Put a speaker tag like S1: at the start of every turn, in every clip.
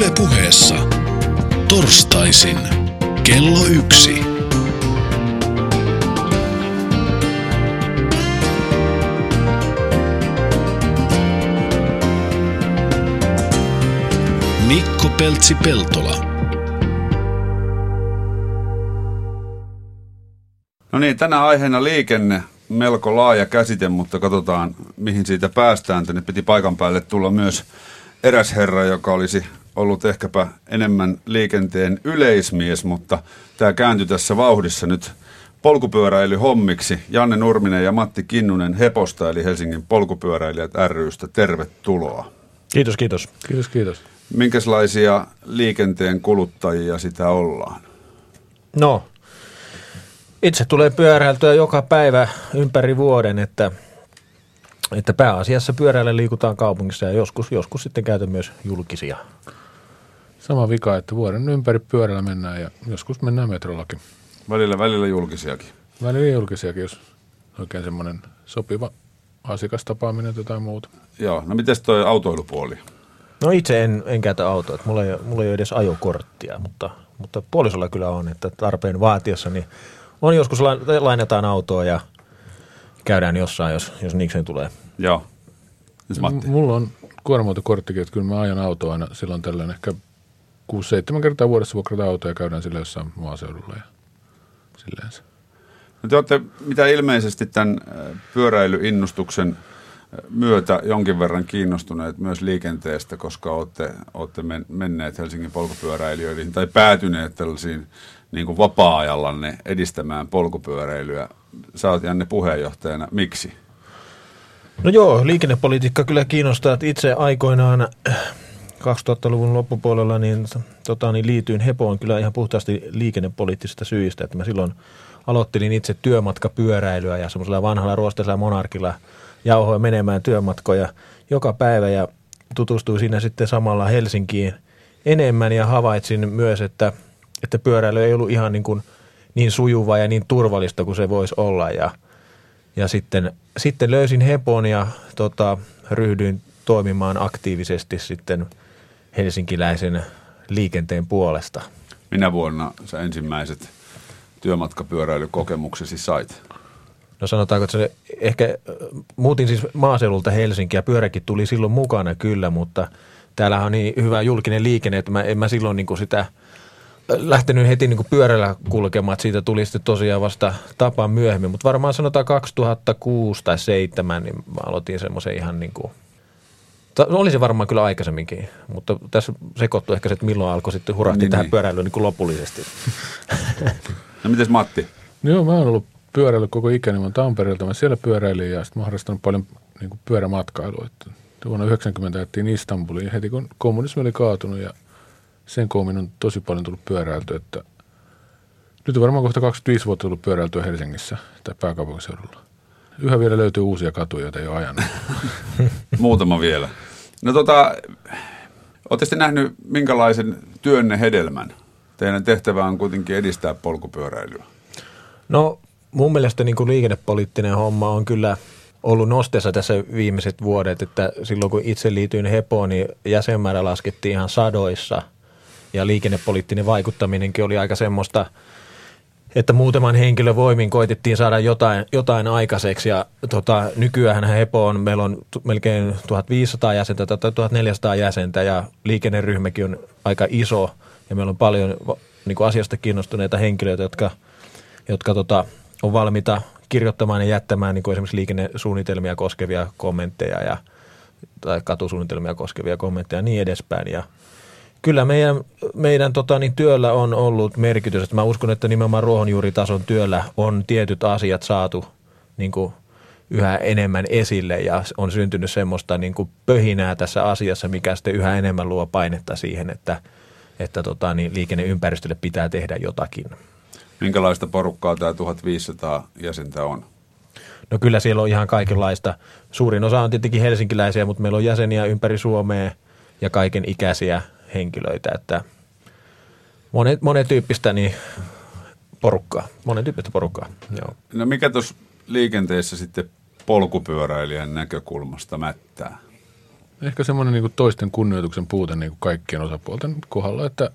S1: Ylepuheessa torstaisin kello yksi. Mikko Peltsi-Peltola.
S2: No niin, tänä aiheena liikenne, melko laaja käsite, mutta katsotaan mihin siitä päästään. Tänne piti paikan päälle tulla myös eräs herra, joka olisi ollut ehkäpä enemmän liikenteen yleismies, mutta tämä kääntyi tässä vauhdissa nyt polkupyöräilyhommiksi. Janne Nurminen ja Matti Kinnunen Heposta eli Helsingin polkupyöräilijät rystä. Tervetuloa.
S3: Kiitos, kiitos.
S4: Kiitos, kiitos.
S2: Minkälaisia liikenteen kuluttajia sitä ollaan?
S3: No, itse tulee pyöräiltyä joka päivä ympäri vuoden, että, että pääasiassa pyöräillä liikutaan kaupungissa ja joskus, joskus sitten käytän myös julkisia.
S4: Sama vika, että vuoden ympäri pyörällä mennään ja joskus mennään metrollakin.
S2: Välillä, välillä julkisiakin.
S4: Välillä julkisiakin, jos oikein semmoinen sopiva asiakastapaaminen tai jotain muuta.
S2: Joo, no miten toi autoilupuoli?
S3: No itse en, en käytä autoa, että mulla ei, mulla ei ole edes ajokorttia, mutta, mutta puolisolla kyllä on, että tarpeen vaatiessa, niin on joskus la, lainataan autoa ja käydään jossain, jos, jos niikseen tulee.
S2: Joo. Siis Matti.
S4: M- mulla on kuorma-autokorttikin, että kyllä mä ajan autoa aina silloin tällöin ehkä 6-7 kertaa vuodessa vuokrata autoa ja käydään sillä jossain maaseudulla ja silleen se.
S2: No te olette mitä ilmeisesti tämän äh, pyöräilyinnustuksen äh, myötä jonkin verran kiinnostuneet myös liikenteestä, koska olette, olette men- menneet Helsingin polkupyöräilijöihin tai päätyneet tällaisiin niin kuin vapaa-ajallanne edistämään polkupyöräilyä. Sä oot Janne puheenjohtajana. Miksi?
S3: No joo, liikennepolitiikka kyllä kiinnostaa. Että itse aikoinaan 2000-luvun loppupuolella niin, tota, niin liityin Hepoon kyllä ihan puhtaasti liikennepoliittisista syistä. Että mä silloin aloittelin itse työmatkapyöräilyä ja semmoisella vanhalla ruosteisella monarkilla jauhoin menemään työmatkoja joka päivä ja tutustuin siinä sitten samalla Helsinkiin enemmän ja havaitsin myös, että, että pyöräily ei ollut ihan niin, kuin niin sujuvaa ja niin turvallista kuin se voisi olla ja, ja sitten, sitten löysin Hepon ja tota, ryhdyin toimimaan aktiivisesti sitten helsinkiläisen liikenteen puolesta.
S2: Minä vuonna sä ensimmäiset työmatkapyöräilykokemuksesi sait?
S3: No sanotaanko, että se ehkä muutin siis maaseudulta Helsinkiä ja pyöräkin tuli silloin mukana kyllä, mutta täällähän on niin hyvä julkinen liikenne, että mä, en mä silloin niin kuin sitä lähtenyt heti niin kuin pyörällä kulkemaan, että siitä tuli sitten tosiaan vasta tapa myöhemmin, mutta varmaan sanotaan 2006 tai 2007, niin mä aloitin semmoisen ihan niin kuin No oli se varmaan kyllä aikaisemminkin, mutta tässä sekoittui ehkä se, että milloin alkoi sitten hurahti niin, tähän niin. pyöräilyyn niin kuin lopullisesti.
S2: no mites Matti?
S4: No joo, mä oon ollut pyöräily koko ikäni, mä oon Tampereelta, mä siellä pyöräilin ja sitten mä harrastanut paljon niin kuin pyörämatkailua. Että vuonna 90 jättiin Istanbuliin heti kun kommunismi oli kaatunut ja sen koomin on tosi paljon tullut pyöräiltyä, että nyt on varmaan kohta 25 vuotta tullut pyöräiltyä Helsingissä tai pääkaupunkiseudulla. Yhä vielä löytyy uusia katuja, joita ei ole ajanut.
S2: Muutama vielä. No tota, Oletteko nähnyt minkälaisen työnne hedelmän? Teidän tehtävä on kuitenkin edistää polkupyöräilyä.
S3: No mun mielestä niin kuin liikennepoliittinen homma on kyllä ollut nosteessa tässä viimeiset vuodet, että silloin kun itse liityin Hepoon, niin jäsenmäärä laskettiin ihan sadoissa ja liikennepoliittinen vaikuttaminenkin oli aika semmoista – että muutaman henkilön voimin koitettiin saada jotain, jotain aikaiseksi ja tota, nykyään Hepo on, meillä on melkein 1500 jäsentä tai 1400 jäsentä ja liikenneryhmäkin on aika iso ja meillä on paljon niin kuin asiasta kiinnostuneita henkilöitä, jotka, jotka tota, on valmiita kirjoittamaan ja jättämään niin kuin esimerkiksi liikennesuunnitelmia koskevia kommentteja ja tai katusuunnitelmia koskevia kommentteja ja niin edespäin. Ja kyllä meidän, meidän tota, niin työllä on ollut merkitys. Että mä uskon, että nimenomaan ruohonjuuritason työllä on tietyt asiat saatu niin kuin yhä enemmän esille ja on syntynyt semmoista niin kuin pöhinää tässä asiassa, mikä sitten yhä enemmän luo painetta siihen, että, että tota, niin liikenneympäristölle pitää tehdä jotakin.
S2: Minkälaista porukkaa tämä 1500 jäsentä on?
S3: No kyllä siellä on ihan kaikenlaista. Suurin osa on tietenkin helsinkiläisiä, mutta meillä on jäseniä ympäri Suomea ja kaiken ikäisiä henkilöitä, että monet, monen tyyppistä niin porukkaa, monen tyyppistä porukkaa. Joo.
S2: No mikä tuossa liikenteessä sitten polkupyöräilijän näkökulmasta mättää?
S4: ehkä semmoinen niin toisten kunnioituksen puute niin kuin kaikkien osapuolten kohdalla, että,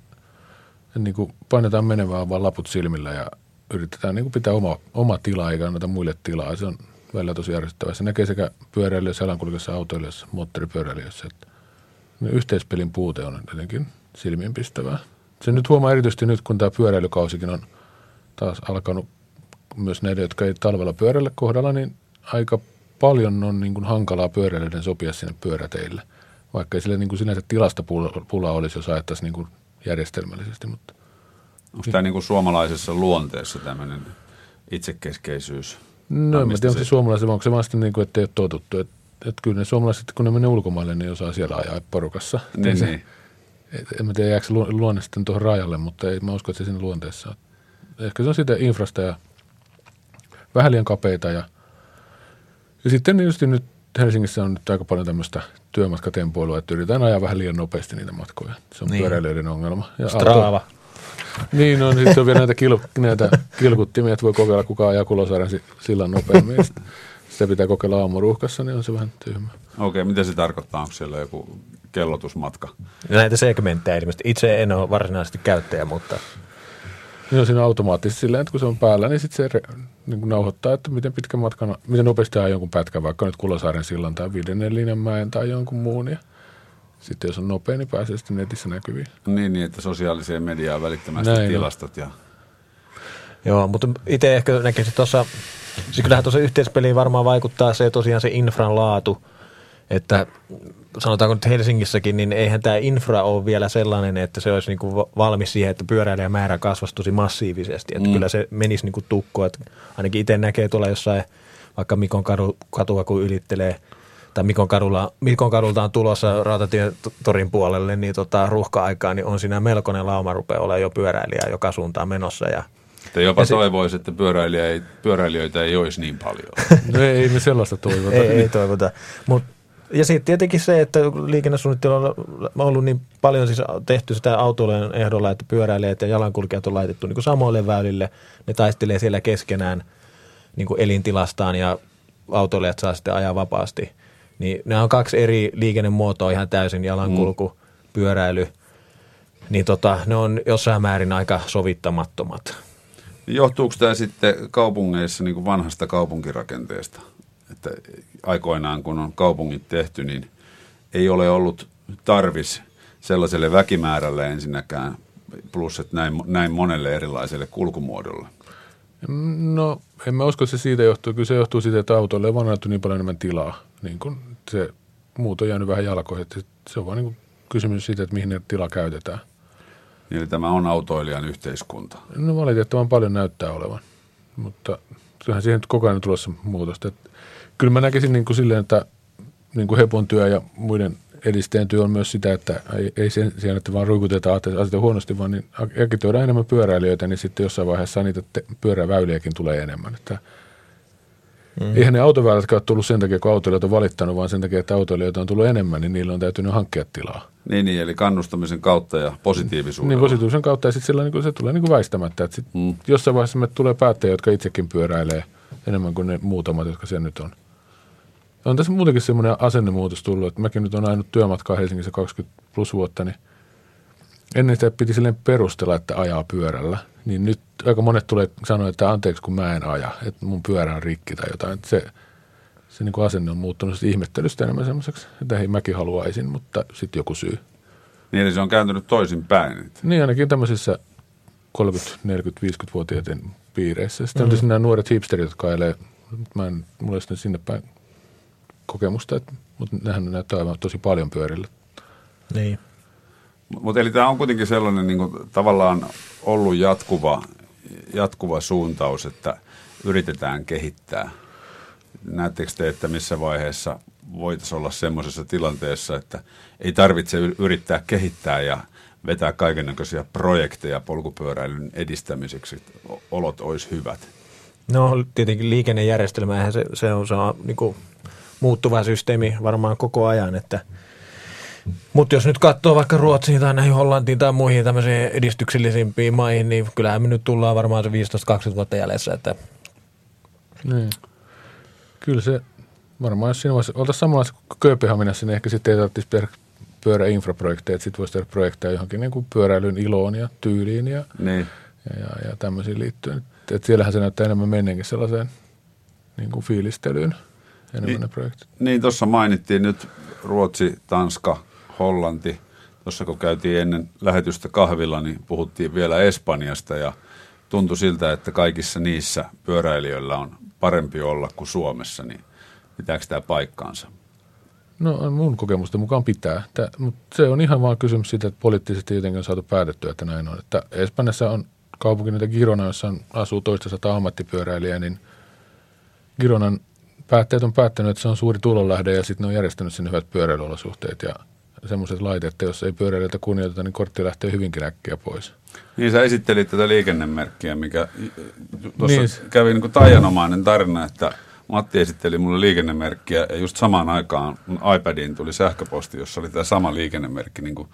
S4: että niin kuin painetaan menevään vaan laput silmillä ja yritetään niin kuin pitää oma, oma tila eikä anneta muille tilaa. Se on välillä tosi järjestettävää. Se näkee sekä pyöräilijöissä, jalankulkijoissa, autoilijoissa, moottoripyöräilijöissä. Että yhteispelin puute on jotenkin silmiinpistävää. Se nyt huomaa erityisesti nyt, kun tämä pyöräilykausikin on taas alkanut myös näiden, jotka ei talvella pyörällä kohdalla, niin aika paljon on niin kuin hankalaa pyöräilijöiden sopia sinne pyöräteille. Vaikka ei sille niin kuin sinänsä tilasta pula olisi, jos ajattaisiin niin kuin järjestelmällisesti. Mutta.
S2: Onko tämä niin kuin suomalaisessa luonteessa tämmöinen itsekeskeisyys?
S4: No en tiedä, onko se suomalaisessa, onko se vasta niin kuin, että ei ole totuttu. Että, että kyllä ne suomalaiset, kun ne menee ulkomaille, niin osaa siellä ajaa porukassa.
S2: Niin,
S4: se,
S2: niin.
S4: Et, en mä tiedä, jääkö se luonne sitten tuohon rajalle, mutta ei, mä uskon, että se siinä luonteessa on. Ehkä se on sitä infrasta ja vähän liian kapeita ja, ja sitten just nyt Helsingissä on nyt aika paljon tämmöistä työmatkatempoilua, että yritetään ajaa vähän liian nopeasti niitä matkoja. Se on niin. pyöräilijöiden ongelma.
S3: Ja Strava. Auto,
S4: niin on, sitten on vielä näitä, kil, näitä kilkuttimia, että voi kokeilla kukaan ajaa Kulosaaren sillan nopeammin. Sitä pitää kokeilla aamuruuhkassa, niin on se vähän tyhmä.
S2: Okei, okay, mitä se tarkoittaa? Onko siellä joku kellotusmatka?
S3: Näitä segmenttejä ilmeisesti. Itse en ole varsinaisesti käyttäjä, mutta...
S4: Niin on siinä automaattisesti silleen, että kun se on päällä, niin sitten se niin kuin nauhoittaa, että miten pitkä matkana, miten nopeasti ajaa jonkun pätkän, vaikka nyt Kulosaaren sillan tai viidennen linjan mäen tai jonkun muun. Ja sitten jos on nopea, niin pääsee sitten netissä näkyviin.
S2: Niin, niin että sosiaaliseen mediaan välittömästi Näin tilastot. Ja...
S3: Joo, mutta itse ehkä näkisin tuossa, siis kyllähän tuossa yhteispeliin varmaan vaikuttaa se tosiaan se infran laatu, että sanotaanko nyt Helsingissäkin, niin eihän tämä infra ole vielä sellainen, että se olisi niinku valmis siihen, että pyöräilijämäärä kasvastuisi massiivisesti. Että mm. kyllä se menisi niinku tukkoon. Että ainakin itse näkee tuolla jossain vaikka Mikon kadu, katua, kun ylittelee, tai Mikon, kadulla, Mikon kadulta on tulossa rautatietorin puolelle, niin tota, ruuhka-aikaa, niin on siinä melkoinen lauma rupeaa olemaan jo pyöräilijää joka suuntaan menossa. Ja,
S2: te jopa ja toivoisi, että pyöräilijöitä, pyöräilijöitä ei olisi niin paljon.
S4: no ei me sellaista toivota.
S3: ei, ei toivota. Mutta ja sitten tietenkin se, että liikennesuunnittelu on ollut niin paljon siis tehty sitä autoilijan ehdolla, että pyöräilijät ja jalankulkijat on laitettu niin kuin samoille väylille. Ne taistelee siellä keskenään niin kuin elintilastaan ja autoilijat saa sitten ajaa vapaasti. Niin nämä on kaksi eri liikennemuotoa ihan täysin, jalankulku, mm. pyöräily. Niin tota, ne on jossain määrin aika sovittamattomat.
S2: Johtuuko tämä sitten kaupungeissa niin kuin vanhasta kaupunkirakenteesta? että aikoinaan kun on kaupungit tehty, niin ei ole ollut tarvis sellaiselle väkimäärälle ensinnäkään, plus että näin, näin monelle erilaiselle kulkumuodolle.
S4: No, en mä usko, että se siitä johtuu. Kyllä se johtuu siitä, että autoille on annettu niin paljon enemmän tilaa. Niin kun se muut on jäänyt vähän jalkoihin. Se on vain niin kysymys siitä, että mihin ne tila käytetään.
S2: Eli tämä on autoilijan yhteiskunta.
S4: No valitettavan paljon näyttää olevan, mutta kyllähän siihen koko ajan tulossa muutosta. Että kyllä mä näkisin niin kuin silleen, että niin kuin Hepon työ ja muiden edistäjän työ on myös sitä, että ei, ei sen sijaan, että vaan ruikutetaan asioita huonosti, vaan niin agitoidaan enemmän pyöräilijöitä, niin sitten jossain vaiheessa niitä te, pyöräväyliäkin tulee enemmän. Että mm. Eihän ne autoväylät ole tullut sen takia, kun autoilijat on valittanut, vaan sen takia, että autoilijoita on tullut enemmän, niin niillä on täytynyt hankkia tilaa.
S2: Niin, niin eli kannustamisen kautta ja positiivisuuden.
S4: Niin, positiivisen kautta ja sitten sillä niin se tulee niin kuin väistämättä. Että sit mm. Jossain vaiheessa me tulee päättäjiä, jotka itsekin pyöräilee enemmän kuin ne muutamat, jotka sen nyt on. On tässä muutenkin semmoinen asennemuutos tullut, että mäkin nyt on ainut työmatkaa Helsingissä 20 plus vuotta, niin ennen sitä piti silleen perustella, että ajaa pyörällä. Niin nyt aika monet tulee sanoa, että anteeksi kun mä en aja, että mun pyörä on rikki tai jotain. Että se se niin kuin asenne on muuttunut ihmettelystä enemmän semmoiseksi, että hei mäkin haluaisin, mutta sitten joku syy.
S2: Niin eli se on kääntynyt toisin päin.
S4: Niin ainakin tämmöisissä 30, 40, 50-vuotiaiden piireissä. Sitten mm-hmm. on nämä nuoret hipsterit, jotka ajelee, mä en, mulla ei sinne päin kokemusta, että, mutta nehän näyttää aivan tosi paljon pyörillä.
S3: Niin.
S2: Mutta eli tämä on kuitenkin sellainen niin kuin, tavallaan ollut jatkuva, jatkuva suuntaus, että yritetään kehittää. Näettekö te, että missä vaiheessa voitaisiin olla semmoisessa tilanteessa, että ei tarvitse yrittää kehittää ja vetää kaikennäköisiä projekteja polkupyöräilyn edistämiseksi, että olot olisi hyvät?
S3: No tietenkin liikennejärjestelmä, se, se on, se on niin kuin muuttuva systeemi varmaan koko ajan, että mutta jos nyt katsoo vaikka Ruotsiin tai näihin Hollantiin tai muihin tämmöisiin edistyksellisimpiin maihin, niin kyllähän me nyt tullaan varmaan se 15-20 vuotta jäljessä. Että...
S4: Niin. Kyllä se Varmaan jos siinä voisi, oltaisiin samanlaista kuin Kööpenhaminassa, niin ehkä sitten ei tarvitsisi tehdä pyöräinfraprojekteja, että sitten voisi tehdä projekteja johonkin niin kuin pyöräilyn iloon ja tyyliin ja,
S2: Niin.
S4: ja, ja, ja tämmöisiin liittyen. Et, et siellähän se näyttää enemmän menneenkin sellaiseen niin kuin fiilistelyyn enemmän
S2: Niin.
S4: ne projektit.
S2: Niin, tuossa mainittiin nyt Ruotsi, Tanska, Hollanti. Tuossa kun käytiin ennen lähetystä kahvilla, niin puhuttiin vielä Espanjasta ja tuntui siltä, että kaikissa niissä pyöräilijöillä on parempi olla kuin Suomessa, niin pitääkö tämä paikkaansa?
S4: No mun kokemusten mukaan pitää, Tää, mutta se on ihan vaan kysymys siitä, että poliittisesti jotenkin on saatu päätettyä, että näin on. Että Espanjassa on kaupunki niitä Girona, jossa on, asuu toista sata ammattipyöräilijää, niin Gironan päättäjät on päättänyt, että se on suuri tulonlähde ja sitten ne on järjestänyt sinne hyvät pyöräilyolosuhteet ja semmoiset että jos ei pyöräilijöitä kunnioiteta, niin kortti lähtee hyvinkin äkkiä pois.
S2: Niin sä esittelit tätä liikennemerkkiä, mikä tuossa
S4: Niin.
S2: niin. kävi niin kuin taianomainen tarina, että Matti esitteli mulle liikennemerkkiä ja just samaan aikaan mun iPadiin tuli sähköposti, jossa oli tämä sama liikennemerkki, niin kuin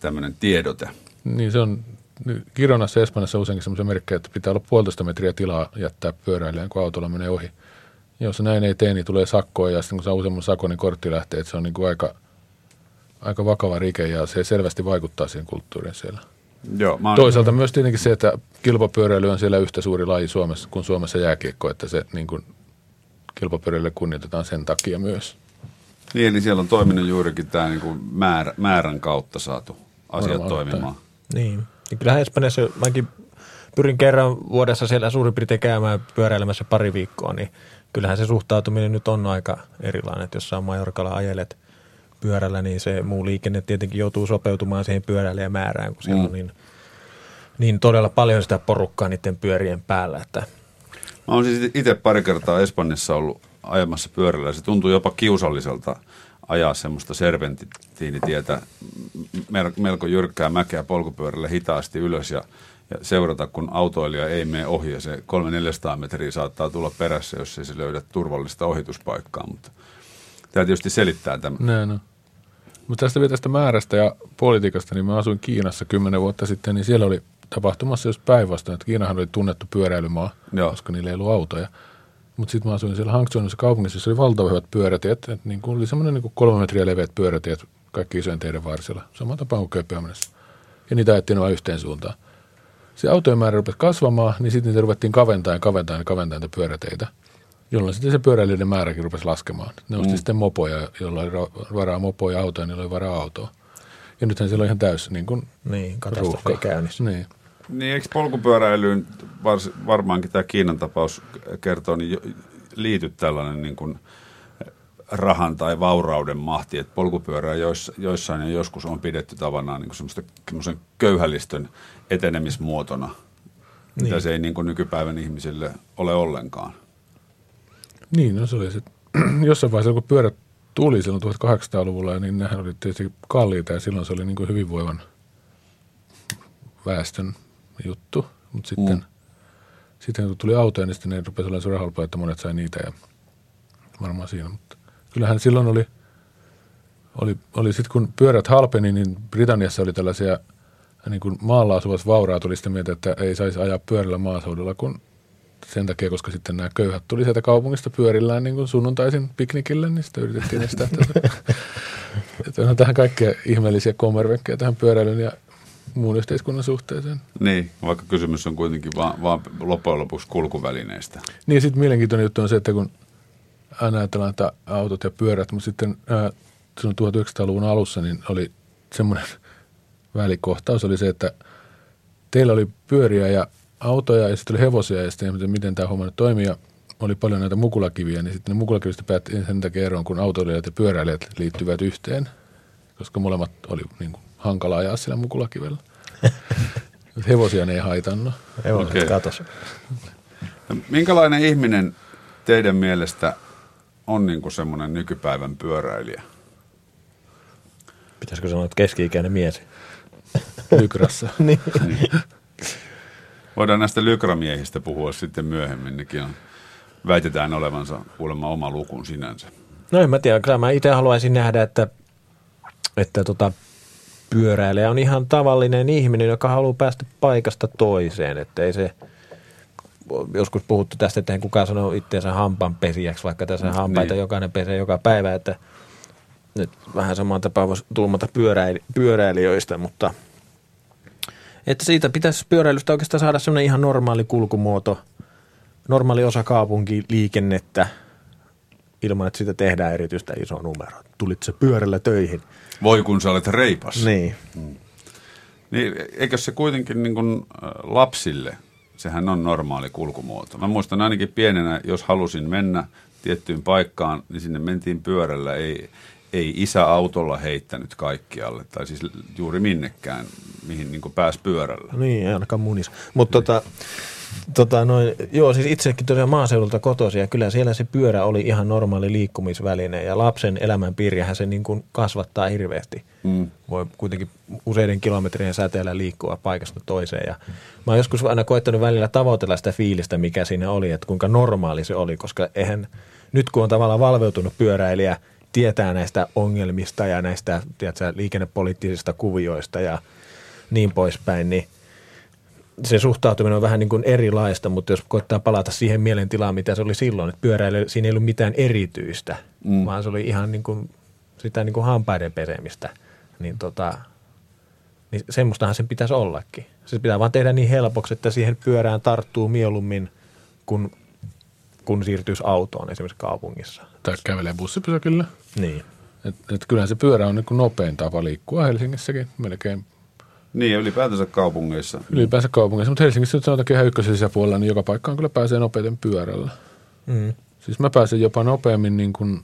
S2: tämmöinen tiedote.
S4: Niin se on Kironassa ja Espanjassa useinkin semmoisia merkkejä, että pitää olla puolitoista metriä tilaa jättää pyöräilijän, kun autolla menee ohi. Ja jos näin ei tee, niin tulee sakkoa ja sitten kun saa useamman sakon, niin kortti lähtee. Että se on niin kuin aika, aika vakava rike ja se selvästi vaikuttaa siihen kulttuuriin siellä.
S2: Joo, mä oon,
S4: Toisaalta myös tietenkin se, että kilpapyöräily on siellä yhtä suuri laji Suomessa kuin Suomessa jääkiekko, että se niin kuin kilpapyöräilylle kunnioitetaan sen takia myös.
S2: Niin, eli siellä on toiminut juurikin tämä niin kuin määrä, määrän kautta saatu asiat
S4: Varmaan
S2: toimimaan.
S3: Niin. niin kyllähän Espanjassa, mäkin pyrin kerran vuodessa siellä suurin piirtein käymään pyöräilemässä pari viikkoa, niin kyllähän se suhtautuminen nyt on aika erilainen, että jos sä Majorkalla ajelet pyörällä, niin se muu liikenne tietenkin joutuu sopeutumaan siihen pyöräilijämäärään, kun siellä
S2: Mm.
S3: on niin, niin todella paljon sitä porukkaa niiden pyörien päällä, että
S2: Mä oon siis itse pari kertaa Espanjassa ollut ajamassa pyörällä ja se tuntuu jopa kiusalliselta ajaa semmoista serpenttiinitietä mel- melko jyrkkää mäkeä polkupyörällä hitaasti ylös ja, ja seurata, kun autoilija ei mene ohi ja se 300-400 metriä saattaa tulla perässä, jos ei se löydä turvallista ohituspaikkaa, mutta tämä tietysti selittää tämän.
S4: Näin on. Mutta tästä vielä tästä määrästä ja politiikasta, niin mä asuin Kiinassa kymmenen vuotta sitten, niin siellä oli tapahtumassa just päinvastoin, että Kiinahan oli tunnettu pyöräilymaa,
S2: Joo.
S4: koska niillä ei ollut autoja. Mutta sitten mä asuin siellä Hangzhouissa kaupungissa, jossa oli valtavan hyvät pyörätiet, että niin kuin oli semmoinen niin kolme metriä leveät pyörätiet kaikki isojen teiden varsilla, sama tapa kuin Kööpenhaminassa. Ja niitä ajettiin vain yhteen suuntaan. Se autojen määrä rupesi kasvamaan, niin sitten niitä ruvettiin kaventaa ja kaventaa ja kaventaa niitä pyöräteitä, jolloin sitten se pyöräilijöiden määräkin rupesi laskemaan. Ne osti mm. sitten mopoja, joilla oli ra- varaa mopoja ja autoja, niillä oli varaa autoa. Ja nythän siellä on ihan täys niin kuin
S3: niin, katastrofi käynnissä.
S4: Niin.
S2: Niin, eikö polkupyöräilyyn vars, varmaankin tämä Kiinan tapaus kertoo, niin liity tällainen niin kuin rahan tai vaurauden mahti, että polkupyörää joissa, joissain ja joskus on pidetty tavanaan niin kuin semmoista, semmoisen köyhälistön etenemismuotona, niin. mitä se ei niin kuin nykypäivän ihmisille ole ollenkaan.
S4: Niin, no se oli se. Jossain vaiheessa, kun pyörät tuli silloin 1800-luvulla, niin nehän oli tietysti kalliita ja silloin se oli niin kuin hyvinvoivan väestön juttu. Mutta sitten,
S2: Mm.
S4: sitten kun tuli autoja, niin sitten ne rupesi olemaan se rahalpa, että monet sai niitä ja varmaan siinä. Mutta kyllähän silloin oli, oli, oli sitten kun pyörät halpeni, niin Britanniassa oli tällaisia niin kuin maalla asuvat vauraat oli sitä mieltä, että ei saisi ajaa pyörällä maaseudulla, kun sen takia, koska sitten nämä köyhät tuli sieltä kaupungista pyörillään niin kuin sunnuntaisin piknikille, niin sitä yritettiin estää tätä. että onhan tähän kaikkea ihmeellisiä kommervenkkejä tähän pyöräilyn ja muun yhteiskunnan suhteeseen.
S2: Niin, vaikka kysymys on kuitenkin vaan, vaan loppujen lopuksi kulkuvälineistä.
S4: Niin ja sitten mielenkiintoinen juttu on se, että kun aina ajatellaan, että autot ja pyörät, mutta sitten ää, silloin 1900-luvun alussa niin oli semmoinen välikohtaus oli se, että teillä oli pyöriä ja autoja ja sitten oli hevosia ja sitten miten, miten tämä homma nyt toimii ja oli paljon näitä mukulakiviä, niin sitten ne mukulakivistä päätti sen takia eroon, kun autoilijat ja pyöräilijät liittyvät yhteen, koska molemmat oli niin kuin, hankala ajaa sillä mukulakivellä. Hevosia ne ei haitannut.
S2: Okei.
S3: okay. katos.
S2: No, Minkälainen ihminen teidän mielestä on niin kuin semmoinen nykypäivän pyöräilijä?
S3: Pitäisikö sanoa, että keski-ikäinen mies?
S4: Lykrassa.
S3: niin.
S2: Voidaan näistä lykramiehistä puhua sitten myöhemmin. Nekin on, väitetään olevansa kuulemma oma lukun sinänsä.
S3: No en mä tiedä, kyllä mä itse haluaisin nähdä, että, että tota, pyöräilijä on ihan tavallinen ihminen, joka haluaa päästä paikasta toiseen, että ei se joskus puhuttu tästä, että kukaan sanoo itseensä hampanpesijäksi, vaikka tässä
S2: Mm,
S3: hampaita
S2: niin.
S3: jokainen pesee joka päivä, että nyt vähän samaan tapaan voisi tulmata pyöräili, pyöräilijöistä, mutta että siitä pitäisi pyöräilystä oikeastaan saada semmoinen ihan normaali kulkumuoto, normaali osa kaupunkiliikennettä, ilman että siitä tehdään erityistä isoa numeroa. Tulit se pyörällä töihin.
S2: Voi kun sä olet reipas.
S3: Niin.
S2: Niin, eikö se kuitenkin niin kuin lapsille, sehän on normaali kulkumuoto. Mä muistan ainakin pienenä, jos halusin mennä tiettyyn paikkaan, niin sinne mentiin pyörällä. Ei, ei isä autolla heittänyt kaikkialle, tai siis juuri minnekään, mihin niin pääsi pyörällä.
S3: Niin, ei ainakaan munis. Mutta tota, tota noin, joo, siis itsekin tosiaan maaseudulta kotoisin ja kyllä siellä se pyörä oli ihan normaali liikkumisväline ja lapsen elämänpiiriähän se niin kuin kasvattaa hirveästi.
S2: Mm.
S3: Voi kuitenkin useiden kilometrien säteellä liikkua paikasta toiseen ja mä oon joskus aina koittanut välillä tavoitella sitä fiilistä, mikä siinä oli, että kuinka normaali se oli, koska eihän nyt kun on tavallaan valveutunut pyöräilijä, tietää näistä ongelmista ja näistä tiedätkö, liikennepoliittisista kuvioista ja niin poispäin, niin se suhtautuminen on vähän niin kuin erilaista, mutta jos koittaa palata siihen mielentilaan, mitä se oli silloin, että pyöräily, siinä ei ollut mitään erityistä, mm. vaan se oli ihan niin kuin sitä niin kuin hampaiden pesemistä, niin, tota, niin semmoistahan sen pitäisi ollakin. Se pitää vaan tehdä niin helpoksi, että siihen pyörään tarttuu mieluummin, kun, kun siirtyisi autoon esimerkiksi kaupungissa.
S4: Tai kävelee bussipysäkillä.
S3: Niin.
S4: Et, et kyllähän se pyörä on niin kuin nopein tapa liikkua Helsingissäkin melkein
S2: Niin, ja ylipäätänsä kaupungeissa.
S4: ylipäänsä kaupungissa. Mutta Helsingissä nyt sanotaankin ihan ykkösen sisäpuolella, niin joka paikkaan kyllä pääsee nopeiten pyörällä.
S3: Mm.
S4: Siis mä pääsen jopa nopeammin niin kuin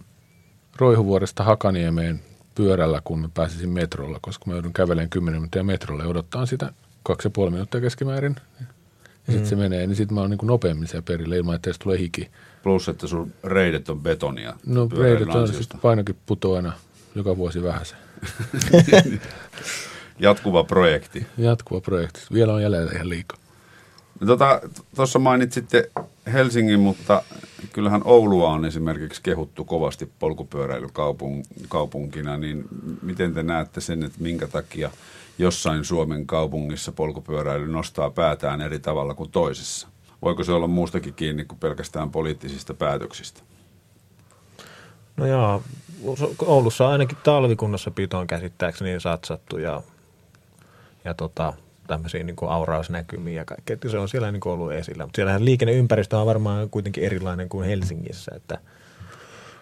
S4: Roihuvuoresta Hakaniemeen pyörällä, kun mä pääsisin metrolla, koska mä joudun kävelemään 10 minuuttia metrolla ja odottaa sitä kaksi ja puoli minuuttia keskimäärin. Ja sitten se menee, niin sitten mä oon niin kuin nopeammin siellä perille ilman, että edes tulee hiki.
S2: Plus, että sun reidet on betonia.
S4: No reidet on, siis painokin putoaa aina joka vuosi vähän se.
S2: Jatkuva projekti.
S4: Jatkuva projekti. Vielä on jäljellä ihan liikaa.
S2: Tuossa tota, mainitsitte Helsingin, mutta kyllähän Oulua on esimerkiksi kehuttu kovasti polkupyöräilykaupunkina, niin miten te näette sen, että minkä takia jossain Suomen kaupungissa polkupyöräily nostaa päätään eri tavalla kuin toisessa? Voiko se olla muustakin kiinni kuin pelkästään poliittisista päätöksistä?
S3: No joo, Oulussa on ainakin talvikunnassa pitoon käsittääkseni satsattu ja, ja tota, tämmöisiä niin kuin aurausnäkymiä ja kaikkea. Se on siellä niin kuin ollut esillä. Mutta siellähän liikenneympäristö on varmaan kuitenkin erilainen kuin Helsingissä, että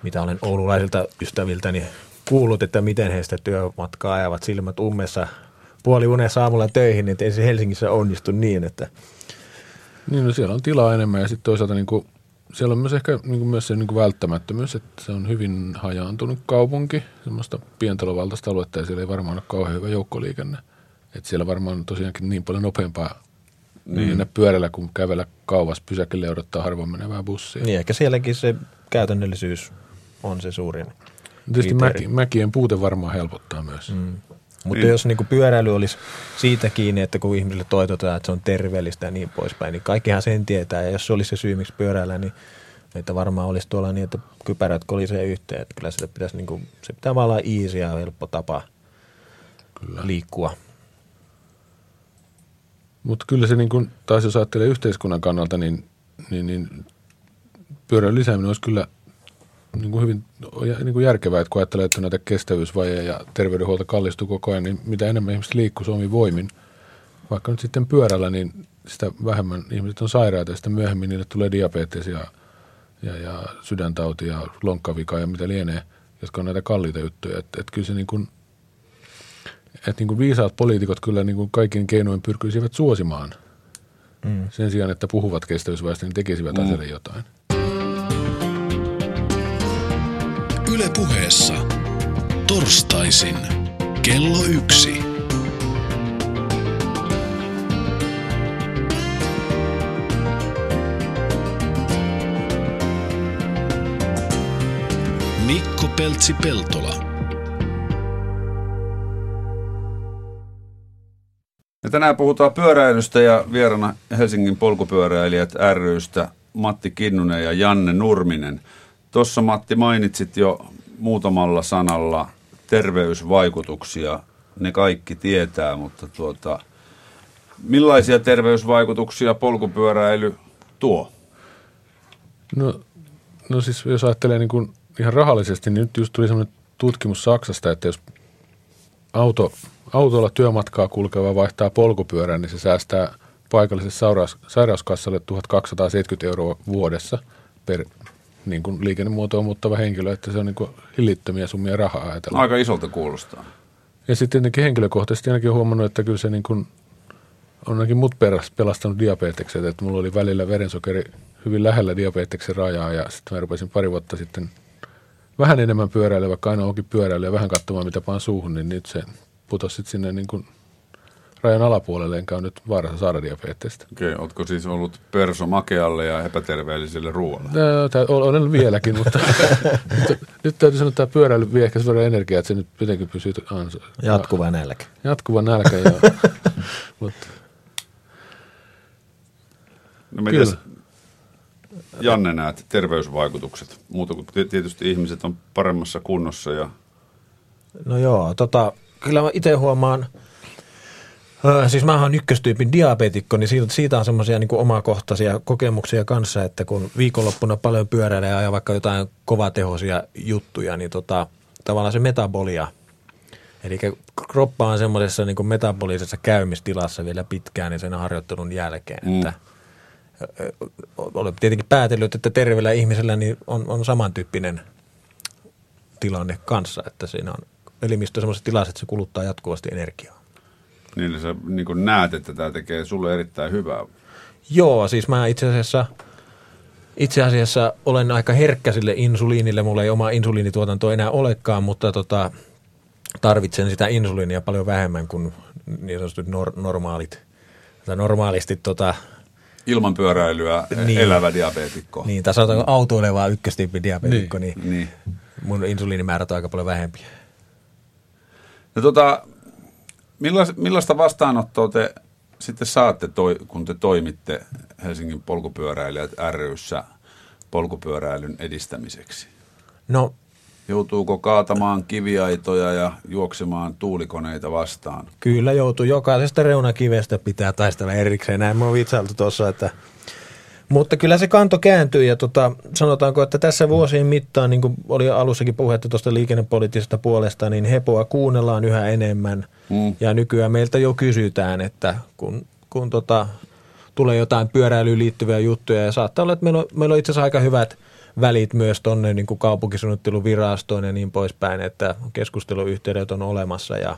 S3: mitä olen oululaisilta ystäviltäni kuullut, että miten he sitä työmatkaa ajavat silmät ummessa puoli unessa aamulla töihin, niin ei se Helsingissä onnistu niin, että
S4: Niin, no siellä on tilaa enemmän ja sitten toisaalta niin kuin, siellä on myös ehkä niin kuin myös se niin kuin välttämättömyys, että se on hyvin hajaantunut kaupunki, semmoista pientalovaltaista aluetta ja siellä ei varmaan ole kauhean hyvä joukkoliikenne. Että siellä varmaan on tosiaankin niin paljon nopeampaa niin. mennä pyörällä kuin kävellä kauas pysäkille ja odottaa harvoin menevää bussia.
S3: niin ehkä sielläkin se käytännöllisyys on se suurin.
S4: Tietysti
S3: kriteeri.
S4: mäki, mäkien puute varmaan helpottaa myös. Mm.
S3: Mutta
S2: Niin.
S3: jos niinku pyöräily olisi siitä kiinni, että kun ihmisille toitotetaan, että se on terveellistä ja niin poispäin, niin kaikkihan sen tietää. Ja jos se olisi se syy, miksi pyöräillä, niin että varmaan olisi tuolla niin, että kypärät kolisee yhteen. Että kyllä sitä pitäisi, niinku, se pitää vaan olla easy ja helppo tapa kyllä. liikkua.
S4: Mutta kyllä se niin kuin, taas jos ajattelee yhteiskunnan kannalta, niin, niin, niin pyörän lisääminen olisi kyllä niin kuin hyvin niin kuin järkevää, että kun ajattelee, että näitä kestävyysvajeja ja terveydenhuolto kallistuu koko ajan, niin mitä enemmän ihmiset liikkuu Suomi voimin, vaikka nyt sitten pyörällä, niin sitä vähemmän ihmiset on sairaita ja sitä myöhemmin niille tulee diabetes ja, ja, ja sydäntauti ja lonkkavika ja mitä lienee, jotka on näitä kalliita juttuja. Että et kyllä se niin kuin, että niin kuin viisaat poliitikot kyllä niin kuin kaikin keinoin pyrkisivät suosimaan. Mm. Sen sijaan, että puhuvat kestävyysväestä, niin tekisivät mm. asialle jotain.
S1: Yle puheessa. Torstaisin. Kello yksi. Mikko Peltsi-Peltola.
S2: Ja tänään puhutaan pyöräilystä ja vierana Helsingin polkupyöräilijät rystä Matti Kinnunen ja Janne Nurminen. Tuossa Matti mainitsit jo muutamalla sanalla terveysvaikutuksia. Ne kaikki tietää, mutta tuota, millaisia terveysvaikutuksia polkupyöräily tuo?
S4: No, no siis jos ajattelee niin kuin ihan rahallisesti, niin nyt just tuli sellainen tutkimus Saksasta, että jos auto, autolla työmatkaa kulkeva vaihtaa polkupyörän, niin se säästää paikalliselle sairaus, sairauskassalle 1270 euroa vuodessa per niin kuin liikennemuotoon muuttava henkilö, että se on niin kuin hillittömiä summia rahaa ajatella.
S2: Aika isolta kuulostaa.
S4: Ja sitten tietenkin henkilökohtaisesti ainakin huomannut, että kyllä se niin kuin on ainakin mut pelastanut diabetekset, että mulla oli välillä verensokeri hyvin lähellä diabeteksen rajaa ja sitten mä rupesin pari vuotta sitten vähän enemmän pyöräilemään, vaikka aina onkin pyöräilyä ja vähän katsomaan mitä paan suuhun, niin nyt se putosi sitten sinne niin kuin rajan alapuolelle, enkä ole nyt vaarassa saada diabeettista.
S2: Okei, okay, ootko siis ollut perso makealle ja epäterveelliselle ruoalle?
S4: Olen vieläkin, mutta nyt täytyy sanoa, että tämä pyöräily vie ehkä sen energiaa, että se nyt jotenkin pysyy ansa.
S3: Jatkuva nälkä.
S4: Jatkuva nälkä, joo. mutta
S2: No mites, Janne, näet terveysvaikutukset? Muuta kuin tietysti ihmiset on paremmassa kunnossa ja...
S3: No joo, tota, kyllä mä itse huomaan, öö, siis mä oon ykköstyypin diabetikko, niin siitä, siitä on semmoisia niin omakohtaisia kokemuksia kanssa, että kun viikonloppuna paljon pyöräilee ja vaikka jotain kovatehoisia juttuja, niin tota, tavallaan se metabolia, eli kroppa on semmoisessa niin metabolisessa käymistilassa vielä pitkään niin sen harjoittelun jälkeen, mm. että – olen tietenkin päätellyt, että terveellä ihmisellä niin on, on samantyyppinen tilanne kanssa, että siinä on elimistö semmoisessa tilassa, että se kuluttaa jatkuvasti energiaa.
S2: Niin sä niin näet, että tämä tekee sulle erittäin hyvää.
S3: Joo, siis mä itse asiassa, itse asiassa olen aika herkkä sille insuliinille. Mulla ei oma insuliinituotanto enää olekaan, mutta tota, tarvitsen sitä insuliinia paljon vähemmän kuin niin sanotut nor- normaalit, tai normaalisti tota,
S2: ilman pyöräilyä niin. elävä diabeetikko.
S3: Niin, tai sanotaanko autoileva ykköstyyppi diabeetikko, niin, niin, niin mun insuliinimäärät on aika paljon vähempiä.
S2: No tota, millaista vastaanottoa te sitten saatte, toi, kun te toimitte Helsingin polkupyöräilijät ryssä polkupyöräilyn edistämiseksi?
S3: No
S2: Joutuuko kaatamaan kiviaitoja ja juoksemaan tuulikoneita vastaan?
S3: Kyllä joutuu. Jokaisesta reunakivestä pitää taistella erikseen. Näin mä vitsailtu tuossa, että mutta kyllä se kanto kääntyy ja tota, sanotaanko, että tässä vuosien mittaan, niin kuin oli alussakin puhetta tuosta liikennepoliittisesta puolesta, niin hepoa kuunnellaan yhä enemmän. Mm. Ja nykyään meiltä jo kysytään, että kun, kun tota, tulee jotain pyöräilyyn liittyviä juttuja ja saattaa olla, että meillä on, meillä on itse asiassa aika hyvät – välit myös tuonne niin kaupunkisuunnitteluvirastoon ja niin poispäin, että keskusteluyhteydet on olemassa ja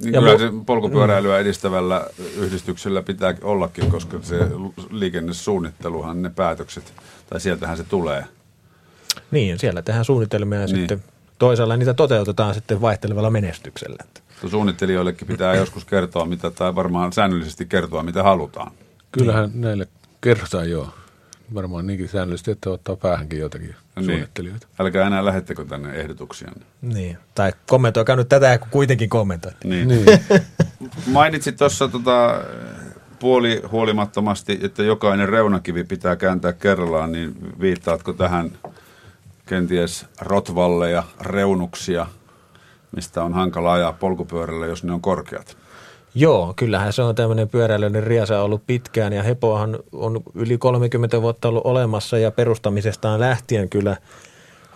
S2: ja kyllä mu- se polkupyöräilyä edistävällä yhdistyksellä pitää ollakin, koska se liikennesuunnitteluhan, ne päätökset, tai sieltähän se tulee.
S3: Niin, siellä tehdään suunnitelmia ja niin. sitten toisaalla niitä toteutetaan sitten vaihtelevalla menestyksellä.
S2: Suunnittelijoillekin pitää joskus kertoa, mitä, tai varmaan säännöllisesti kertoa, mitä halutaan.
S4: Kyllähän niin. näille kerrotaan joo varmaan niinkin säännöllisesti, että ottaa päähänkin jotakin niin. suunnittelijoita.
S2: Älkää enää lähettekö tänne ehdotuksia.
S3: Niin, tai kommentoikaa nyt tätä, kun kuitenkin kommentoit.
S2: Niin. niin. Mainitsit tuossa tota, puoli huolimattomasti, että jokainen reunakivi pitää kääntää kerrallaan, niin viittaatko tähän kenties rotvalleja, reunuksia, mistä on hankala ajaa polkupyörällä, jos ne on korkeat?
S3: Joo, kyllähän se on tämmöinen pyöräilyinen riasa ollut pitkään ja Hepohan on yli 30 vuotta ollut olemassa ja perustamisestaan lähtien kyllä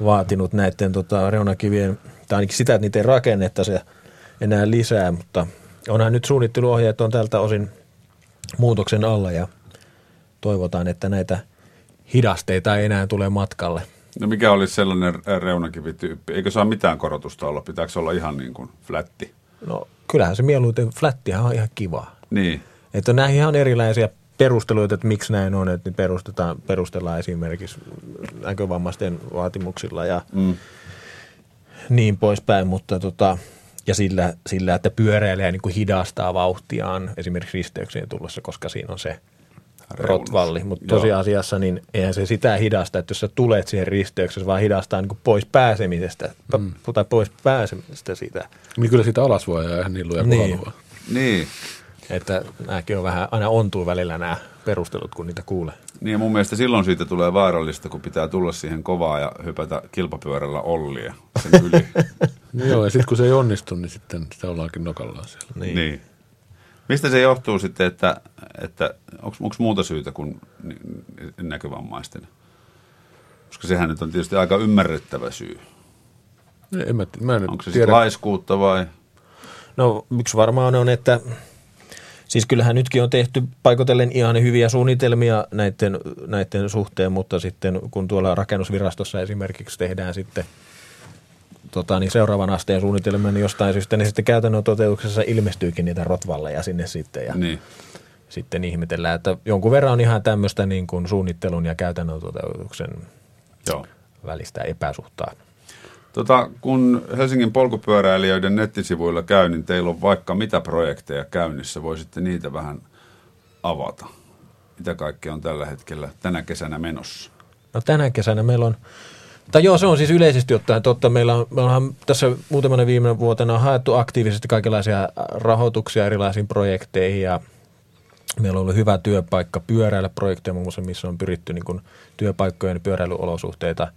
S3: vaatinut näiden tota, reunakivien, tai ainakin sitä, että niitä ei rakennettaisi enää lisää, mutta onhan nyt suunnitteluohjeet on tältä osin muutoksen alla ja toivotaan, että näitä hidasteita ei enää tule matkalle.
S2: No mikä olisi sellainen reunakivityyppi? Eikö saa mitään korotusta olla? Pitääkö olla ihan niin kuin flätti?
S3: No kyllähän se mieluiten flättihän on ihan kiva.
S2: Niin.
S3: Että näihin ihan erilaisia perusteluita, että miksi näin on, että perustetaan, perustellaan esimerkiksi näkövammaisten vaatimuksilla ja mm. niin poispäin, mutta tota, ja sillä, sillä, että pyöräilijä niin kuin hidastaa vauhtiaan esimerkiksi risteyksien tulossa, koska siinä on se rotvalli. Mutta tosiasiassa niin eihän se sitä hidasta, että jos sä tulet siihen risteyksessä, vaan hidastaa niin pois pääsemisestä, mm. tai pois pääsemisestä siitä.
S4: Niin kyllä siitä alas voi ajaa niin luja
S2: niin. haluaa. Niin.
S3: Että nämäkin on vähän, aina ontuu välillä nämä perustelut, kun niitä kuulee.
S2: Niin ja mun mielestä silloin siitä tulee vaarallista, kun pitää tulla siihen kovaa ja hypätä kilpapyörällä ollia sen yli.
S4: no joo, ja sitten kun se ei onnistu, niin sitten sitä ollaankin nokallaan siellä.
S2: Niin. niin. Mistä se johtuu sitten, että, että onko muuta syytä kuin näkövammaisten? Koska sehän nyt on tietysti aika ymmärrettävä syy.
S4: En mä, mä en
S2: Onko se
S4: tiedä.
S2: laiskuutta vai?
S3: No yksi varmaan on, että siis kyllähän nytkin on tehty paikotellen ihan hyviä suunnitelmia näiden, näiden suhteen, mutta sitten kun tuolla rakennusvirastossa esimerkiksi tehdään sitten tota, niin seuraavan asteen suunnitelmia, niin jostain syystä niin sitten käytännön toteutuksessa ilmestyykin niitä rotvalleja sinne sitten ja
S2: Niin.
S3: Sitten ihmetellään, että jonkun verran on ihan tämmöistä niin kuin suunnittelun ja käytännön toteutuksen
S2: Joo.
S3: välistä epäsuhtaa.
S2: Tota, kun Helsingin polkupyöräilijöiden nettisivuilla käy, niin teillä on vaikka mitä projekteja käynnissä. Voisitte niitä vähän avata. Mitä kaikkea on tällä hetkellä tänä kesänä menossa?
S3: No tänä kesänä meillä on, tai joo se on siis yleisesti ottaen totta, meillä on, me ollaan tässä muutamana viime vuotena haettu aktiivisesti kaikenlaisia rahoituksia erilaisiin projekteihin ja meillä on ollut hyvä työpaikka pyöräillä projekteja muun muassa, missä on pyritty niin kuin työpaikkojen pyöräilyolosuhteita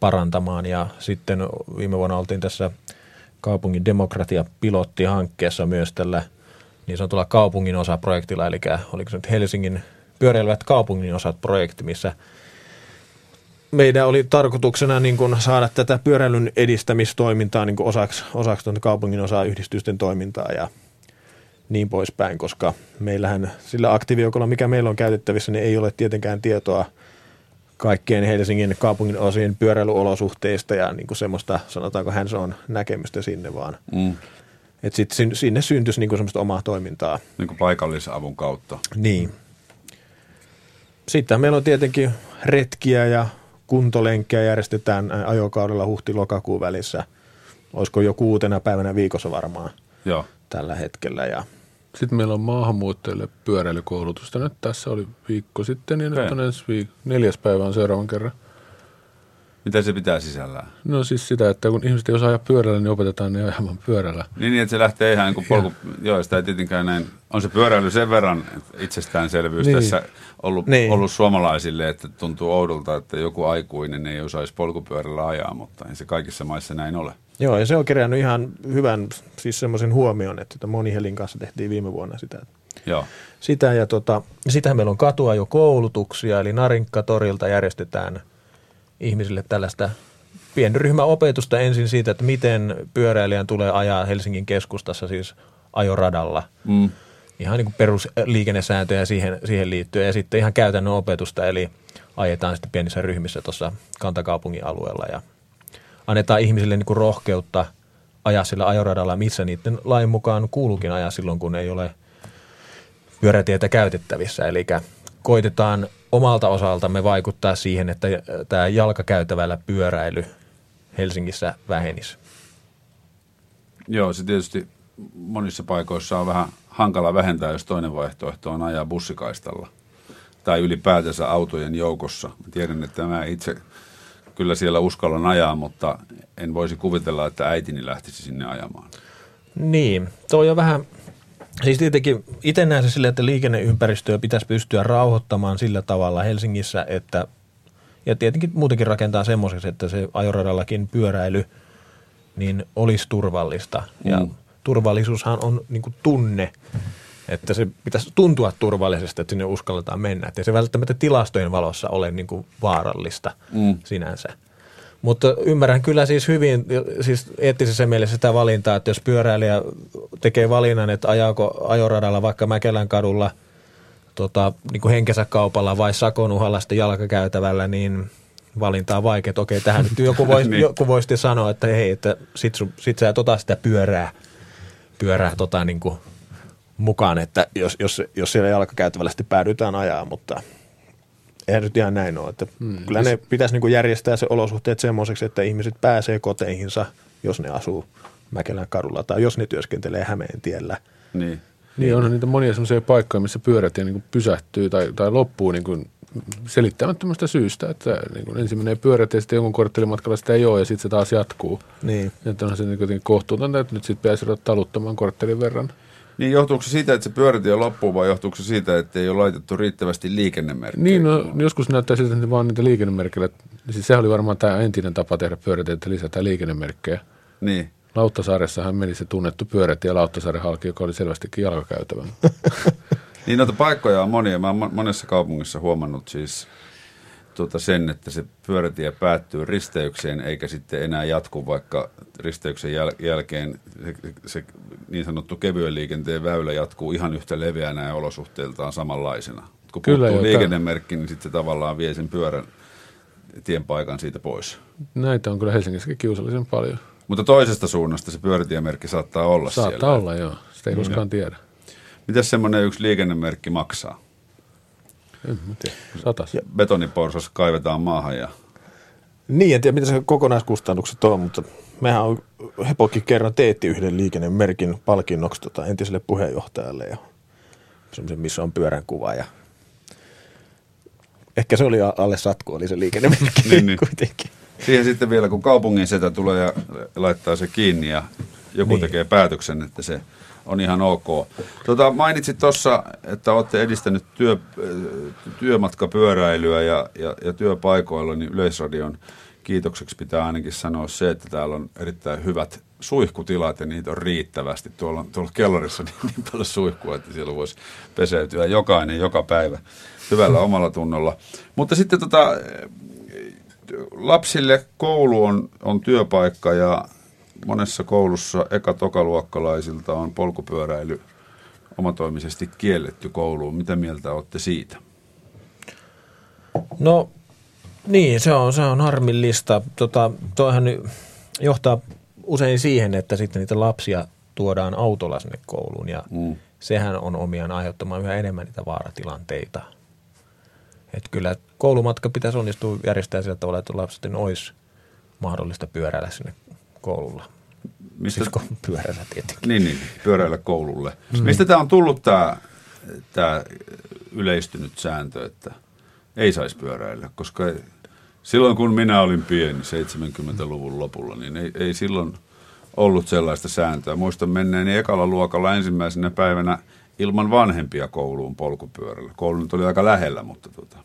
S3: parantamaan. Ja sitten viime vuonna oltiin tässä kaupungin demokratia-pilottihankkeessa myös tällä niin sanotulla kaupungin osa-projektilla, eli oliko se nyt Helsingin pyöräilevät kaupungin osat projekti, missä meidän oli tarkoituksena niin kuin saada tätä pyöräilyn edistämistoimintaa niin kuin osaksi, osaksi tuonne kaupungin osaa yhdistysten toimintaa. Ja niin poispäin, koska meillähän sillä aktiivijoukolla, mikä meillä on käytettävissä, niin ei ole tietenkään tietoa kaikkien Helsingin kaupungin osien pyöräilyolosuhteista ja niin kuin semmoista, sanotaanko hands on näkemystä sinne vaan.
S2: Mm.
S3: Että sitten sinne syntyisi niin kuin semmoista omaa toimintaa.
S2: Niin kuin paikallisavun kautta.
S3: Niin. Sitten meillä on tietenkin retkiä ja kuntolenkkejä järjestetään ajokaudella huhti-lokakuun välissä. Olisiko jo kuutena päivänä viikossa varmaan
S2: Joo.
S3: tällä hetkellä. Ja
S4: Sitten meillä on maahanmuuttajille pyöräilykoulutusta. Nyt tässä oli viikko sitten, niin
S2: Okei.
S4: nyt on ensi viik- neljäs päivä on seuraavan kerran.
S2: Mitä se pitää sisällään?
S4: No siis sitä, että kun ihmiset ei osaa ajaa pyörällä, niin opetetaan ne ajamaan pyörällä.
S2: Niin, niin, että se lähtee ihan niin kuin polku... Joo, sitä ei tietenkään näin... On se pyöräily sen verran itsestäänselvyys
S4: Niin.
S2: tässä ollut,
S3: Niin.
S2: ollut suomalaisille, että tuntuu oudolta, että joku aikuinen ei osaisi polkupyörällä ajaa, mutta ei se kaikissa maissa näin ole.
S3: Joo, ja se on kerännyt ihan hyvän, siis semmoisen huomion, että tota Moni Helin kanssa tehtiin viime vuonna sitä.
S2: Joo.
S3: Sitä ja tota, sitä meillä on katua jo koulutuksia, eli Narinkka-torilta järjestetään ihmisille tällaista pienryhmäopetusta ensin siitä, että miten pyöräilijän tulee ajaa Helsingin keskustassa siis ajoradalla.
S2: Mm.
S3: Ihan niin kuin perusliikennesääntöjä siihen, siihen liittyen ja sitten ihan käytännön opetusta, eli ajetaan sitten pienissä ryhmissä tuossa kantakaupungin alueella ja annetaan ihmisille niin kuin rohkeutta ajaa sillä ajoradalla, missä niiden lain mukaan kuuluukin ajaa silloin, kun ei ole pyörätietä käytettävissä. Eli koitetaan omalta osaltamme vaikuttaa siihen, että tämä jalkakäytävällä pyöräily Helsingissä vähenisi.
S2: Joo, se tietysti monissa paikoissa on vähän hankala vähentää, jos toinen vaihtoehto on ajaa bussikaistalla. Tai ylipäätänsä autojen joukossa. Tiedän, että mä itse kyllä siellä uskallan ajaa, mutta en voisi kuvitella, että äitini lähtisi sinne ajamaan.
S3: Niin, toi on vähän, siis tietenkin itse näen se silleen, että liikenneympäristöä pitäisi pystyä rauhoittamaan sillä tavalla Helsingissä, että ja tietenkin muutenkin rakentaa semmoiseksi, että se ajoradallakin pyöräily niin olisi turvallista. Ja
S2: Mm.
S3: turvallisuushan on niin tunne, että se pitäisi tuntua turvallisesti, että sinne uskalletaan mennä. Että ei se välttämättä tilastojen valossa ole niin kuin vaarallista
S2: Mm.
S3: sinänsä. Mutta ymmärrän kyllä siis hyvin, siis eettisessä mielessä sitä valintaa, että jos pyöräilijä tekee valinnan, että ajaako ajoradalla vaikka Mäkelän kadulla tota, niin kuin henkensä kaupalla vai sakon uhalla sitten jalkakäytävällä, niin valinta on vaikea. Että okei, tähän nyt joku voisi,
S2: Niin.
S3: joku voisi sanoa, että hei, että sit, sun, sit sä et ota sitä pyörää, pyörää tota, niin kuin mukaan, että jos, jos, jos siellä jalkakäytävällä sitten päädytään ajaa, mutta eihän nyt ihan näin ole. Että hmm. Kyllä ne pitäisi niin kuin järjestää se olosuhteet semmoiseksi, että ihmiset pääsee koteihinsa, jos ne asuu Mäkelän kadulla tai jos ne työskentelee Hämeen tiellä.
S2: Niin.
S4: Niin onhan niitä monia sellaisia paikkoja, missä pyörätie niin kuin pysähtyy tai, tai loppuu niin kuin selittämättömästä syystä, että niin kuin ensin menee pyörät ja sitten jonkun korttelimatkalla sitä ei ole ja sitten se taas jatkuu.
S3: Niin.
S4: Että onhan se niin jotenkin kohtuutonta, että nyt sitten ruveta taluttamaan korttelin verran.
S2: Niin johtuuko se siitä, että se pyörätie loppuu vai johtuuko se siitä, että ei ole laitettu riittävästi liikennemerkkejä?
S4: Niin, no, joskus näyttää siltä, että vaan niitä liikennemerkkejä. Siis sehän oli varmaan tämä entinen tapa tehdä pyöräteitä, että lisätään liikennemerkkejä.
S2: Niin.
S4: Lauttasaaressahan meni se tunnettu pyörätie Lauttasaaren halki, joka oli selvästikin jalkakäytävä.
S2: Niin noita paikkoja on monia. Mä oon mo- monessa kaupungissa huomannut siis tuota sen, että se pyörätie päättyy risteykseen eikä sitten enää jatku, vaikka risteyksen jäl- jälkeen se, se niin sanottu kevyen liikenteen väylä jatkuu ihan yhtä leveänä ja olosuhteiltaan samanlaisena. Kun
S4: Kyllä,
S2: puuttuu liikennemerkki, niin sitten se tavallaan vie sen pyörän tien paikan siitä pois.
S4: Näitä on kyllä Helsingissäkin kiusallisen paljon.
S2: Mutta toisesta suunnasta se pyörätiemerkki saattaa olla
S4: Saattaa
S2: siellä.
S4: olla, joo. Sitä ei koskaan tiedä.
S2: Mitäs semmoinen yksi liikennemerkki maksaa?
S4: En mä tiedä. Satas.
S2: Betoniporsas kaivetaan maahan ja
S3: Niin, en tiedä mitä se kokonaiskustannukset on, mutta mehän on, Hepokin kerran teetti yhden liikennemerkin palkinnoksi tota, entiselle puheenjohtajalle ja semmoisen, missä on pyörän kuva ja ehkä se oli alle satku, oli se liikennemerkki
S2: Niin, niin.
S3: kuitenkin.
S2: Siihen sitten vielä, kun kaupungin setä tulee ja laittaa se kiinni ja joku niin. tekee päätöksen, että se on ihan ok. Tota, mainitsit tuossa, että olette edistänyt työ, työmatkapyöräilyä ja, ja, ja työpaikoilla, niin Yleisradion kiitokseksi pitää ainakin sanoa se, että täällä on erittäin hyvät suihkutilat ja niitä on riittävästi. Tuolla, tuolla kellarissa niin, niin paljon suihkua, että siellä voisi peseytyä jokainen joka päivä hyvällä omalla tunnolla. Mutta sitten tota, lapsille koulu on, on työpaikka ja monessa koulussa eka-tokaluokkalaisilta on polkupyöräily omatoimisesti kielletty kouluun. Mitä mieltä olette siitä?
S3: No niin, se on, se on harmillista. Tota, toihan nyt johtaa usein siihen, että sitten niitä lapsia tuodaan autolla sinne kouluun ja
S2: Mm.
S3: sehän on omiaan aiheuttamaan yhä enemmän niitä vaaratilanteita. Et kyllä koulumatka pitäisi onnistua järjestää sillä tavalla, että lapset olisi mahdollista pyöräillä sinne koululla.
S2: Mistä,
S3: Siis pyöräillä tietenkin.
S2: niin, niin, pyöräillä koululle. Mm. Mistä tämä on tullut tämä tää yleistynyt sääntö, että ei saisi pyöräillä? Koska silloin kun minä olin pieni, 70-luvun lopulla, niin ei, ei silloin ollut sellaista sääntöä. Muistan menneeni ekalla luokalla ensimmäisenä päivänä ilman vanhempia kouluun polkupyörällä. Koulu nyt oli aika lähellä, mutta tota,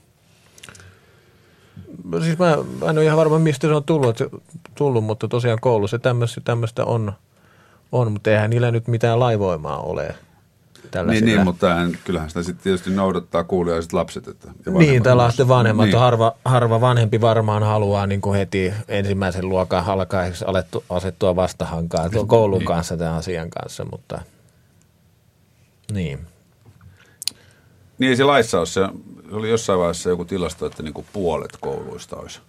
S3: Siis mä, mä en ole ihan varma, mistä se on tullut, se- tullut mutta tosiaan koulussa tämmöistä, tämmöistä on, on, mutta eihän niillä nyt mitään laivoimaa ole.
S2: Niin, niin, mutta en, kyllähän sitä sitten tietysti noudattaa kuulijaiset lapset. Että, ja
S3: Niin,
S2: myös.
S3: sitten vanhemmat.
S2: Niin.
S3: Niin. Harva, harva vanhempi varmaan haluaa niin kuin heti ensimmäisen luokan alkaessa alettu, asettua vastahankaan tuon koulun
S2: Niin.
S3: kanssa tämän asian kanssa, mutta niin.
S2: Niin ei se laissa ole. Se oli jossain vaiheessa joku tilasto, että niinku puolet kouluista olisi,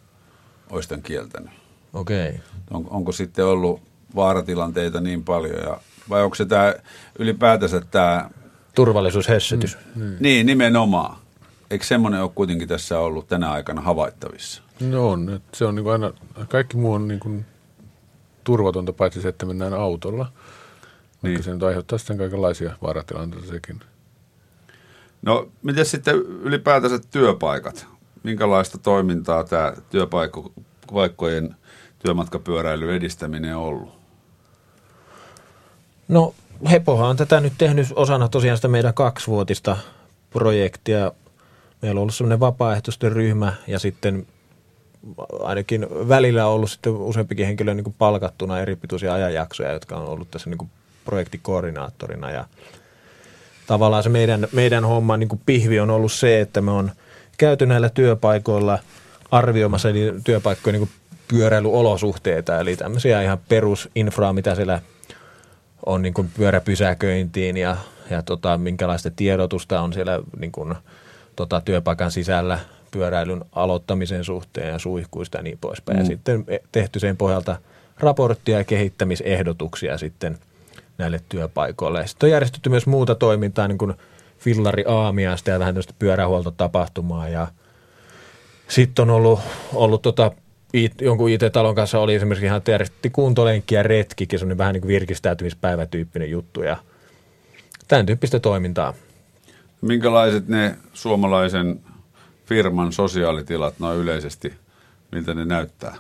S2: olisi tämän kieltänyt.
S3: Okei. Okay.
S2: On, onko sitten ollut vaaratilanteita niin paljon? Ja, vai onko se tämä ylipäätänsä tämä,
S3: Turvallisuushessytys. Mm.
S2: niin nimenomaan. Eikö semmoinen ole kuitenkin tässä ollut tänä aikana havaittavissa?
S4: No on. että Se on niin kuin aina, kaikki muu on niin kuin turvatonta, paitsi se, että mennään autolla. Vaikka
S2: Niin.
S4: se nyt aiheuttaa sitten kaikenlaisia vaaratilanteita sekin.
S2: No, miten sitten ylipäätänsä työpaikat? Minkälaista toimintaa tämä työpaikkojen työmatkapyöräilyn edistäminen on ollut?
S3: No Hepohan on tätä nyt tehnyt osana tosiaan sitä meidän kaksivuotista projektia. Meillä on ollut semmoinen vapaaehtoisten ryhmä ja sitten ainakin välillä on ollut sitten useampikin henkilö niin kuin palkattuna eri pituisia ajanjaksoja, jotka on ollut tässä niin kuin projektikoordinaattorina ja tavallaan se meidän, meidän homma niin kuin pihvi on ollut se, että me on käyty näillä työpaikoilla arvioimassa niitä työpaikkojen niin pyöräilyolosuhteita, eli tämmöisiä ihan perusinfraa, mitä siellä on niin kuin pyöräpysäköintiin ja, ja tota, minkälaista tiedotusta on siellä niin kuin, tota, työpaikan sisällä pyöräilyn aloittamisen suhteen ja suihkuista ja niin poispäin. Mm. Ja sitten tehty sen pohjalta raporttia ja kehittämisehdotuksia sitten näille työpaikoille. Sitten on järjestetty myös muuta toimintaa, niin kuin fillari aamiaista ja vähän tämmöistä pyörähuoltotapahtumaa ja sitten on ollut, ollut tota, it, jonkun IT-talon kanssa oli esimerkiksi ihan järjestettiin kuntolenkki ja retkikin, semmoinen vähän niin kuin virkistäytymispäivätyyppinen juttu ja tämän tyyppistä toimintaa.
S2: Minkälaiset ne suomalaisen firman sosiaalitilat noin yleisesti, miltä ne näyttää?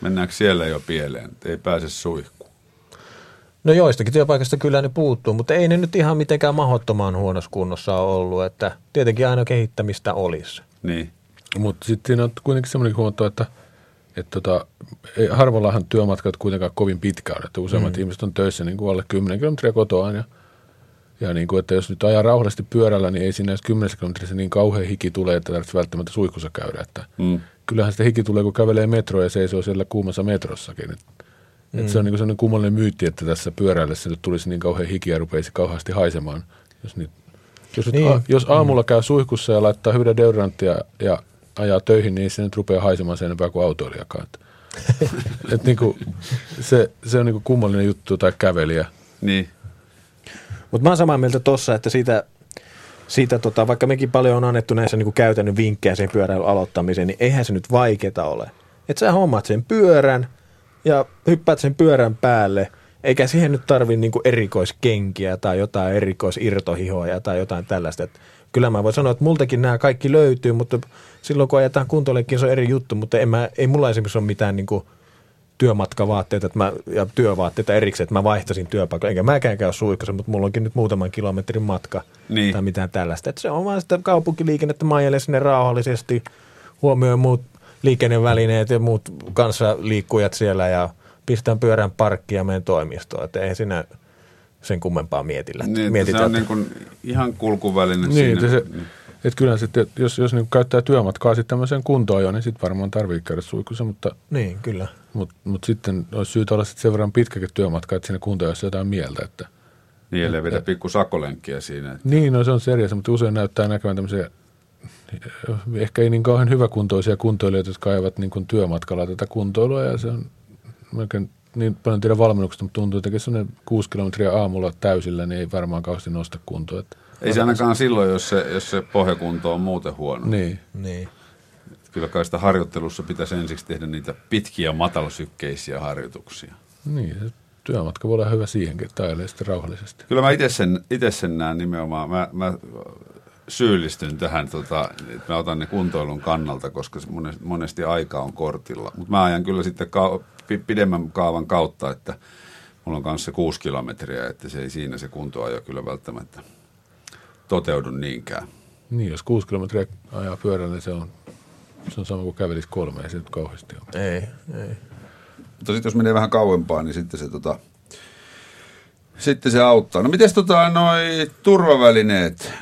S2: Mennäänkö siellä jo pieleen, ei pääse suihkuun?
S3: No joistakin työpaikasta kyllä ne puuttuu, mutta ei ne nyt ihan mitenkään mahdottoman huonossa kunnossa ole ollut, että tietenkin aina kehittämistä olisi.
S2: Niin,
S4: Mutta sitten siinä on kuitenkin semmoinen huomattava, että että tota, ei, harvallahan työmatkat kuitenkaan kovin pitkä on, että useimmat mm. ihmiset on töissä niin kuin alle 10 kilometriä kotoaan ja, ja niin kuin, että jos nyt ajaa rauhallisesti pyörällä, niin ei siinä edes 10 kilometrissä niin kauhean hiki tulee, että tarvitsisi välttämättä suihkussa käydä. Että mm. Kyllähän sitä hiki tulee, kun kävelee metroa ja seisoo siellä kuumassa metrossakin. Et, mm. et se on niin sellainen kummallinen myytti, että tässä pyöräillessä nyt tulisi niin kauhean hiki ja rupeisi kauheasti haisemaan. Jos, nyt, jos, niin. a, jos aamulla käy suihkussa ja laittaa hyvää deodoranttia ja ajaa töihin, niin se nyt rupeaa haisemaan sen enempää kuin autoilijakaan. Et niin kuin, se, se on niin kuin kummallinen juttu tai kävelijä.
S2: Niin.
S3: Mutta mä oon samaa mieltä tossa, että siitä, siitä tota, vaikka mekin paljon on annettu näissä niin käytännön vinkkejä sen pyöräilyn aloittamiseen, niin eihän se nyt vaikeeta ole. Että sä hommat sen pyörän ja hyppäät sen pyörän päälle, eikä siihen nyt tarvi niin erikoiskenkiä tai jotain erikoisirtohihoja tai jotain tällaista. Et kyllä mä voin sanoa, että multakin nämä kaikki löytyy, mutta silloin kun ajetaan kuntoillekin, se on eri juttu, mutta en mä, ei mulla esimerkiksi ole mitään niin kuin työmatkavaatteita että mä, ja työvaatteita erikseen, että mä vaihtasin työpaikkaa. Enkä mäkään käy suihkussa, mutta mulla onkin nyt muutaman kilometrin matka niin. tai mitään tällaista. Että se on vaan sitä kaupunkiliikennettä, mä ajelen sinne rauhallisesti, huomioon muut liikennevälineet ja muut kanssa liikkujat siellä ja pistän pyörän parkkiin ja menen toimistoon. Että ei siinä sen kummempaa mietillä.
S2: Niin, mietitä, se on niin kuin ihan kulkuväline
S4: niin,
S2: siinä.
S4: Se, että kyllä sitten, jos, jos niin käyttää työmatkaa sitten tämmöiseen kuntoon jo, niin sitten varmaan tarvitsee käydä suihkussa, mutta,
S3: niin, kyllä.
S4: mutta, mutta sitten olisi syytä olla sitten sen verran pitkäkin työmatka, että siinä kuntoon olisi jotain mieltä. Että,
S2: niin, eli vedä pikku sakolenkkiä siinä. Että.
S4: Niin, no se on seriassa, mutta usein näyttää näkevän tämmöisiä ehkä ei niin kauhean hyväkuntoisia kuntoilijoita, jotka ajavat niin kuin työmatkalla tätä kuntoilua ja se on melkein niin paljon tiedä valmennuksesta, mutta tuntuu, että sellainen kuusi kilometriä aamulla täysillä, niin ei varmaan kauheasti nosta kuntoa. Että
S2: ei se ainakaan silloin, jos se, jos se pohjakunto on muuten huono.
S4: Niin.
S3: niin.
S2: Kyllä kai sitä harjoittelussa pitäisi ensiksi tehdä niitä pitkiä matalsykkeisiä harjoituksia.
S4: Niin, se työmatka voi olla hyvä siihenkin, että sitten rauhallisesti.
S2: Kyllä mä itse sen, sen näen nimenomaan. Mä, mä syyllistyn tähän, tota, että mä otan ne kuntoilun kannalta, koska monesti, monesti aika on kortilla. Mutta mä ajan kyllä sitten ka- pidemmän kaavan kautta, että mulla on kanssa kuusi kilometriä, että se ei siinä se kuntoajo kyllä välttämättä toteudu niinkään.
S4: Niin, jos kuusi kilometriä ajaa pyörällä, niin se on, se on sama kuin kävelisi kolme, ei se nyt kauheasti ole.
S3: Ei, ei.
S2: Mutta sitten jos menee vähän kauempaa, niin sitten se, tota, sitten se auttaa. No miten tota, noi turvavälineet?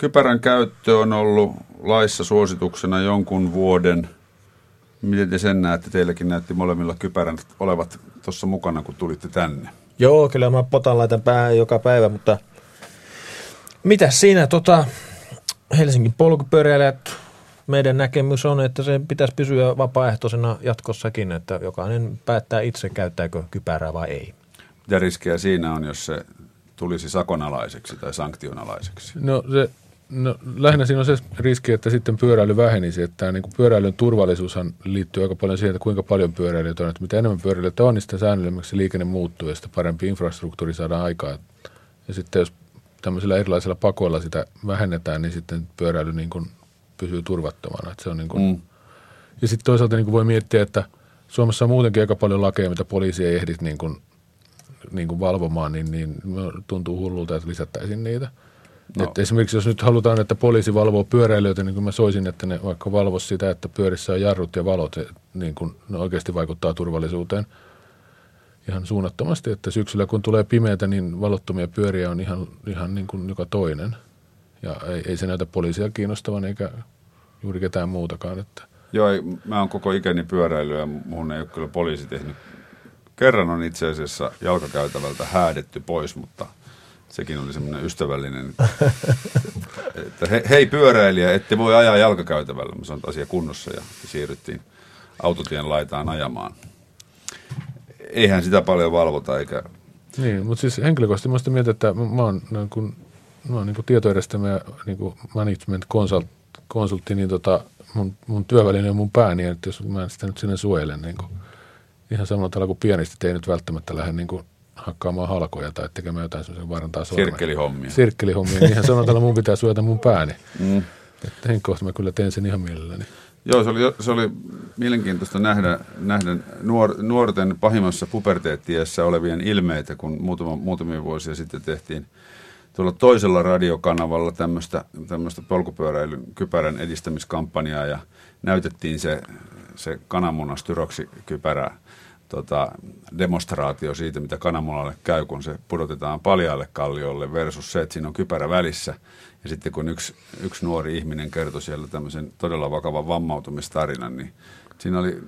S2: Kypärän käyttö on ollut laissa suosituksena jonkun vuoden. Miten te sen näette? Teilläkin näytti molemmilla kypärän olevat tuossa mukana, kun tulitte tänne.
S3: Joo, kyllä mä potan laitan päähän joka päivä, mutta – mitä siinä tota, Helsingin polkupyöräilijät, meidän näkemys on, että se pitäisi pysyä vapaaehtoisena jatkossakin, että jokainen päättää itse, käyttääkö kypärää vai ei.
S2: Mitä riskejä siinä on, jos se tulisi sakonalaiseksi tai sanktionalaiseksi?
S4: No, se, no lähinnä siinä on se riski, että sitten pyöräily vähenisi. Että tämä niin kuin pyöräilyn turvallisuushan liittyy aika paljon siihen, että kuinka paljon pyöräilijöitä on. Että mitä enemmän pyöräilijöitä on, niin sitä säännöllisemmäksi liikenne muuttuu ja sitä parempi infrastruktuuri saadaan aikaan. Ja sitten jos tämmöisillä erilaisilla pakoilla sitä vähennetään, niin sitten pyöräily niin kuin pysyy turvattomana. Että se on niin kuin, mm. Ja sitten toisaalta niin kuin voi miettiä, että Suomessa on muutenkin aika paljon lakeja, mitä poliisi ei ehdi niin kuin, niin kuin valvomaan, niin, niin tuntuu hullulta, että lisättäisiin niitä. No. Että esimerkiksi jos nyt halutaan, että poliisi valvoo pyöräilijöitä, niin kuin mä soisin, että ne vaikka valvoisi sitä, että pyörissä on jarrut ja valot, niin kuin ne oikeasti vaikuttaa turvallisuuteen – ihan suunnattomasti, että syksyllä kun tulee pimeätä, niin valottomia pyöriä on ihan, ihan niin kuin joka toinen. Ja ei, ei se näytä poliisia kiinnostavan eikä juuri ketään muutakaan. Että.
S2: Joo, ei, mä oon koko ikäni pyöräily ja mun ei ole kyllä poliisi tehnyt. Kerran on itse asiassa jalkakäytävältä häädetty pois, mutta sekin oli semmoinen ystävällinen, että he, hei pyöräilijä, ette voi ajaa jalkakäytävällä. Mä sanoin, asia kunnossa ja siirryttiin autotien laitaan ajamaan eihän sitä paljon valvota eikä...
S4: Niin, mutta siis henkilökohtaisesti mä sitä että mä oon, niin kuin, mä oon niin kuin tietojärjestelmä ja niin kuin management consult, konsultti, niin tota, mun, mun työväline on mun pää, niin että jos mä en sitä nyt sinne suojelen, niin kuin, ihan samalla tavalla kuin pianisti ei nyt välttämättä lähde niin kuin hakkaamaan halkoja tai tekemään jotain semmoisen vaarantaa sormen.
S2: Sirkkelihommia.
S4: Sirkkelihommia, niin ihan samalla tavalla mun pitää suojata mun pääni. Mm. Että henkilökohtaisesti mä kyllä teen sen ihan mielelläni.
S2: Joo, se oli, se oli mielenkiintoista nähdä, nähdä nuor, nuorten pahimmassa puberteettiessä olevien ilmeitä, kun muutama, muutamia vuosia sitten tehtiin, tuolla toisella radiokanavalla tämmöistä, tämmöistä polkupyöräilyn kypärän edistämiskampanjaa ja näytettiin se, se kananmunastyroksi kypärä tota, demonstraatio siitä, mitä kananmunalle käy, kun se pudotetaan paljaalle kalliolle versus se, että siinä on kypärä välissä. Ja sitten kun yksi, yksi nuori ihminen kertoi siellä tämmöisen todella vakavan vammautumistarinan, niin siinä oli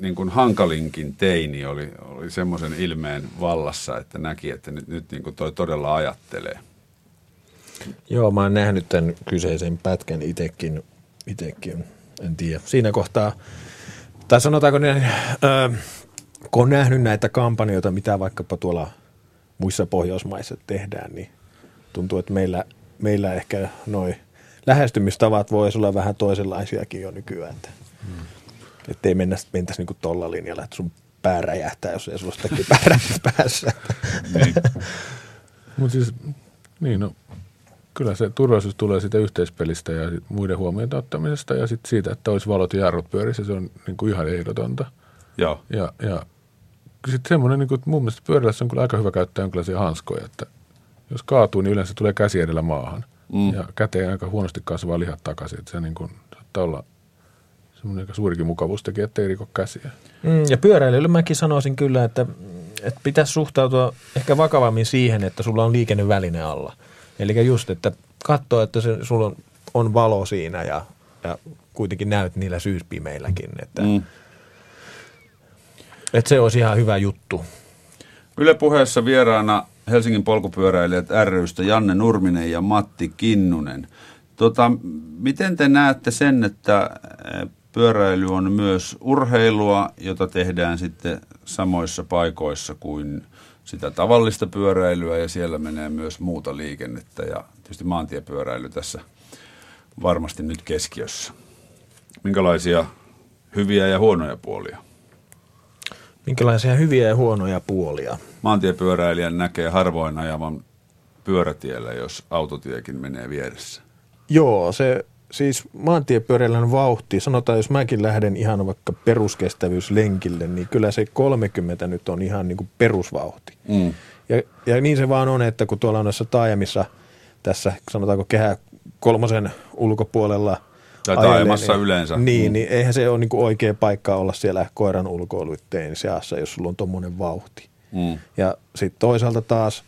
S2: niin kuin hankalinkin teini oli, oli semmoisen ilmeen vallassa, että näki, että nyt, nyt niin kuin toi todella ajattelee.
S3: Joo, mä oon nähnyt tämän kyseisen pätkän itekin, itekin en tiedä. Siinä kohtaa, tai sanotaanko niin, äh, kun on nähnyt näitä kampanjoita, mitä vaikkapa tuolla muissa Pohjoismaissa tehdään, niin tuntuu, että meillä, meillä ehkä noin lähestymistavat voisi olla vähän toisenlaisiakin jo nykyään. Että, hmm. että ei mennä, mentäisi niin tuolla linjalla, että sun pää räjähtää, jos ei sulla sitäkin päässä.
S4: niin. Mutta siis, niin no, kyllä se turvallisuus tulee siitä yhteispelistä ja muiden huomioon ottamisesta ja sitten siitä, että olisi valot ja jarrut pyörissä, se on niin kuin ihan ehdotonta.
S2: Joo.
S4: Ja, ja sitten semmoinen, niin kuin, mun mielestä pyörällä on kyllä aika hyvä käyttää jonkinlaisia hanskoja, että jos kaatuu, niin yleensä tulee käsi edellä maahan. Mm. Ja käteen aika huonosti kasvaa lihat takaisin, että se niin kuin, saattaa olla semmoinen aika suurikin mukavuustekijä, ettei riko käsiä.
S3: Mm, ja pyöräilyllä mäkin sanoisin kyllä, että, että pitäisi suhtautua ehkä vakavammin siihen, että sulla on liikenneväline alla. Eli just, että katsoa, että se, sulla on, on valo siinä ja, ja kuitenkin näyt niillä syyspimeilläkin. Että, mm. Että se olisi ihan hyvä juttu.
S2: Yle puheessa vieraana Helsingin polkupyöräilijät rystä Janne Nurminen ja Matti Kinnunen. Tota, miten te näette sen, että pyöräily on myös urheilua, jota tehdään sitten samoissa paikoissa kuin sitä tavallista pyöräilyä ja siellä menee myös muuta liikennettä ja tietysti maantiepyöräily tässä varmasti nyt keskiössä. Minkälaisia hyviä ja huonoja puolia?
S3: Minkälaisia hyviä ja huonoja puolia?
S2: Maantiepyöräilijän näkee harvoin ajavan pyörätiellä, jos autotiekin menee vieressä.
S3: Joo, se siis maantiepyöräilyn vauhti, sanotaan jos mäkin lähden ihan vaikka peruskestävyyslenkille, niin kyllä se 30 nyt on ihan niin kuin perusvauhti. Mm. Ja, ja niin se vaan on, että kun tuolla on noissa taajamissa tässä sanotaanko kehä kolmosen ulkopuolella –
S2: tai taajamassa niin, yleensä.
S3: Niin, mm. niin eihän se ole niin kuin oikea paikka olla siellä koiran ulkoiluitteen seassa, jos sulla on tuommoinen vauhti. Mm. Ja sitten toisaalta taas,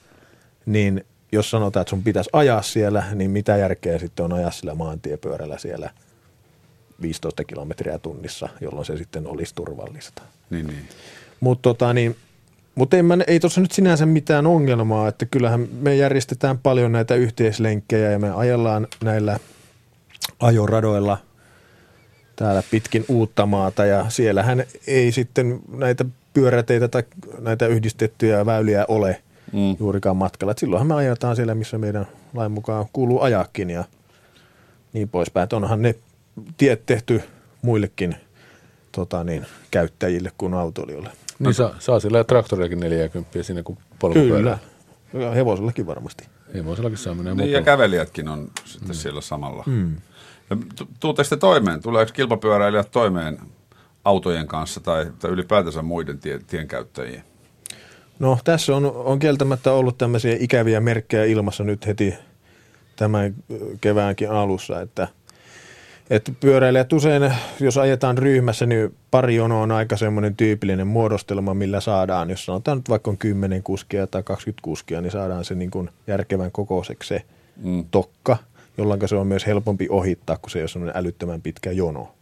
S3: niin jos sanotaan, että sun pitäisi ajaa siellä, niin mitä järkeä sitten on ajaa sillä maantiepyörällä siellä 15 kilometriä tunnissa, jolloin se sitten olisi turvallista.
S2: Niin, niin.
S3: Mutta tota, niin, mut ei, ei tuossa nyt sinänsä mitään ongelmaa, että kyllähän me järjestetään paljon näitä yhteislenkkejä ja me ajellaan näillä ajoradoilla täällä pitkin uutta maata ja siellähän ei sitten näitä pyöräteitä tai näitä yhdistettyjä väyliä ole – mm. juurikaan matkalla. Et silloinhan me ajetaan siellä, missä meidän lain mukaan kuuluu ajakin ja niin poispäin. Et onhan ne tiet tehty muillekin tota niin, käyttäjille kuin autoilijoille.
S4: Niin saa, saa sillä traktoriakin 40 siinä kuin
S3: polkupyörä. Kyllä, hevosellakin varmasti.
S4: Hevosellakin saa mennä
S2: niin, ja kävelijätkin on sitten mm. siellä samalla. Mm. Tuutte sitten toimeen? Tuleeko kilpapyöräilijät toimeen autojen kanssa tai, tai ylipäätänsä muiden tie, tienkäyttäjien?
S3: No tässä on, on kieltämättä ollut tämmöisiä ikäviä merkkejä ilmassa nyt heti tämän keväänkin alussa, että, että pyöräilijät usein, jos ajetaan ryhmässä, niin pari jono on aika semmoinen tyypillinen muodostelma, millä saadaan, jos sanotaan nyt vaikka on 10 kuskia tai 20 kuskia, niin saadaan se niin kuin järkevän kokoiseksi se mm. tokka, jolloin se on myös helpompi ohittaa, kun se ei ole semmoinen älyttömän pitkä jono.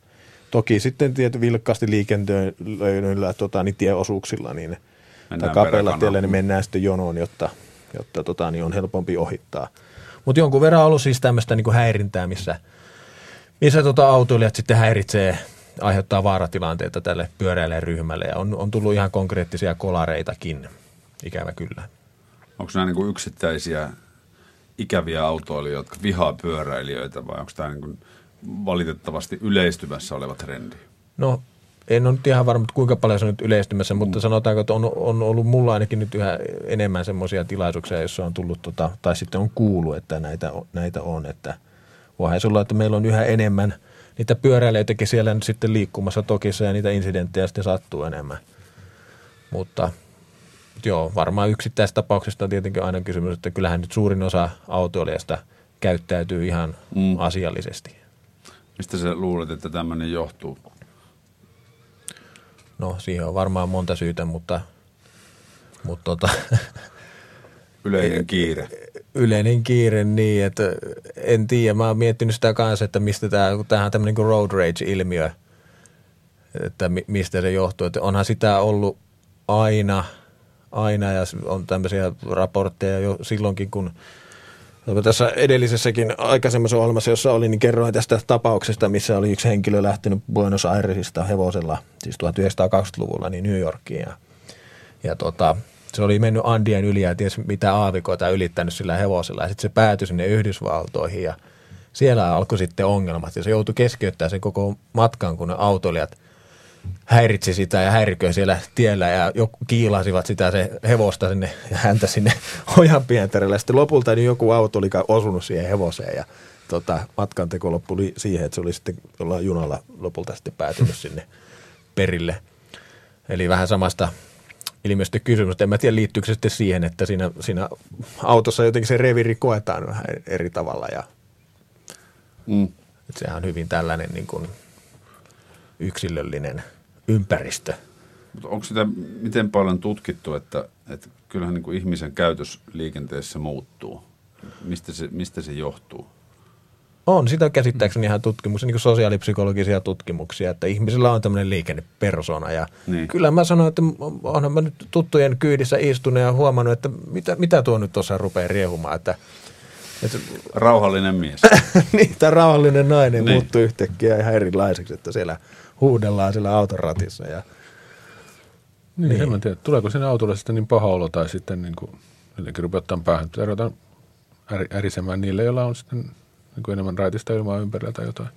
S3: Toki sitten tietysti vilkkaasti liikenteellä tota, niin tieosuuksilla, niin – mennään tai kapealla tiellä, niin mennään sitten jonoon, jotta, jotta tota, niin on helpompi ohittaa. Mutta jonkun verran on ollut siis tämmöistä niin häirintää, missä, missä tota autoilijat sitten häiritsee, aiheuttaa vaaratilanteita tälle pyöräille ryhmälle ja on, on tullut ihan konkreettisia kolareitakin, ikävä kyllä.
S2: Onko nämä niin kuin yksittäisiä ikäviä autoilijoita, jotka vihaa pyöräilijöitä vai onko tämä niin kuin valitettavasti yleistymässä oleva trendi?
S3: No en ole nyt ihan varma, kuinka paljon se on nyt yleistymässä, mutta mm. sanotaanko, että on, on ollut mulla ainakin nyt yhä enemmän semmoisia tilaisuuksia, joissa on tullut, tota, tai sitten on kuullut, että näitä, näitä on. Että voihan olla, että meillä on yhä enemmän niitä pyöräilijäitäkin siellä nyt sitten liikkumassa tokissa ja niitä insidenttejä sitten sattuu enemmän. Mutta joo, varmaan yksittäistapauksesta on tietenkin aina kysymys, että kyllähän nyt suurin osa autoilijasta käyttäytyy ihan mm. asiallisesti.
S2: Mistä sä luulet, että tämmöinen johtuu?
S3: No siihen on varmaan monta syytä, mutta, mutta tota,
S2: Yleinen kiire.
S3: yleinen kiire niin, että en tiedä. Mä oon miettinyt sitä kanssa, että mistä tämä, kun tämähän on tämmöinen kuin road rage-ilmiö, että mi, mistä se johtuu. Että onhan sitä ollut aina, aina ja on tämmöisiä raportteja jo silloinkin, kun tässä edellisessäkin aikaisemmassa ohjelmassa, jossa oli, niin kerroin tästä tapauksesta, missä oli yksi henkilö lähtenyt Buenos Airesista hevosella, siis 1920-luvulla, niin New Yorkiin. Ja, ja tota, se oli mennyt Andien yli ja ties mitä aavikoita ylittänyt sillä hevosella. Ja sitten se päätyi sinne Yhdysvaltoihin ja siellä alkoi sitten ongelmat. Ja se joutui keskeyttämään sen koko matkan, kun ne autoilijat häiritsi sitä ja häiriköi siellä tiellä ja joku kiilasivat sitä se hevosta sinne ja häntä sinne ojan pienterelle. Sitten lopulta niin joku auto oli osunut siihen hevoseen ja tota, matkan teko loppui siihen, että se oli sitten jollain junalla lopulta sitten päätynyt sinne perille. Eli vähän samasta ilmeisesti kysymys. En mä tiedä, liittyykö se sitten siihen, että siinä, siinä autossa jotenkin se reviri koetaan vähän eri tavalla. Ja,
S2: Mm.
S3: että sehän on hyvin tällainen niin kuin yksilöllinen ympäristö.
S2: Mutta onko sitä miten paljon tutkittu, että, että kyllähän niin kuin ihmisen käytös liikenteessä muuttuu? Mistä se, mistä se johtuu?
S3: On sitä käsittääkseni ihan tutkimuksia, niin kuin sosiaalipsykologisia tutkimuksia, että ihmisillä on tämmöinen liikennepersona. Ja
S2: Niin.
S3: kyllä mä sanoin, että onhan mä nyt tuttujen kyydissä istunut ja huomannut, että mitä, mitä tuo nyt tuossa rupeaa riehumaan. Että, että
S2: Rauhallinen mies.
S3: niin, tämä rauhallinen nainen
S2: niin.
S3: muuttui yhtäkkiä ihan erilaiseksi, että siellä huudellaan siellä auton ratissa. Ja,
S4: Niin,
S3: Niin.
S4: en mä tiedä, tuleeko sinne autolle sitten niin paha olo tai sitten niin kuin, jotenkin rupeaa ottamaan päähän. Ruveta äri, ärisemään niille, joilla on sitten niin kuin enemmän raitista ilmaa ympärillä tai jotain.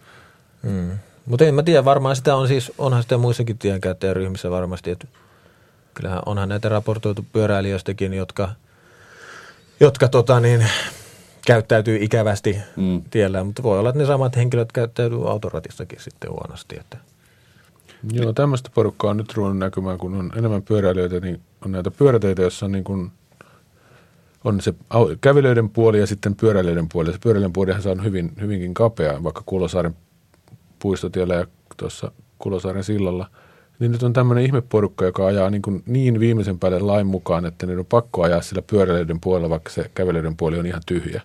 S3: mm. Mutta en mä tiedä, varmaan sitä on siis, onhan sitä muissakin tienkäyttäjäryhmissä varmasti, että kyllähän onhan näitä raportoitu pyöräilijöistäkin, jotka, jotka tota niin, käyttäytyy ikävästi
S2: mm.
S3: tiellä, mutta voi olla, että ne samat henkilöt käyttäytyy autoratissakin sitten huonosti. Että.
S4: Joo, tämmöistä porukkaa on nyt ruvennut näkymään, kun on enemmän pyöräilijöitä, niin on näitä pyöräteitä, joissa on, niin kuin, on se kävelyiden puoli ja sitten pyöräilijöiden puoli. Se pyöräilijöiden puolihan on hyvin, hyvinkin kapea, vaikka Kulosaaren puistotiellä ja tuossa Kulosaaren sillalla. Niin nyt on tämmöinen ihmeporukka, joka ajaa niin, kuin niin viimeisen päälle lain mukaan, että niiden on pakko ajaa sillä pyöräilijöiden puolella, vaikka se kävelyiden puoli on ihan tyhjä.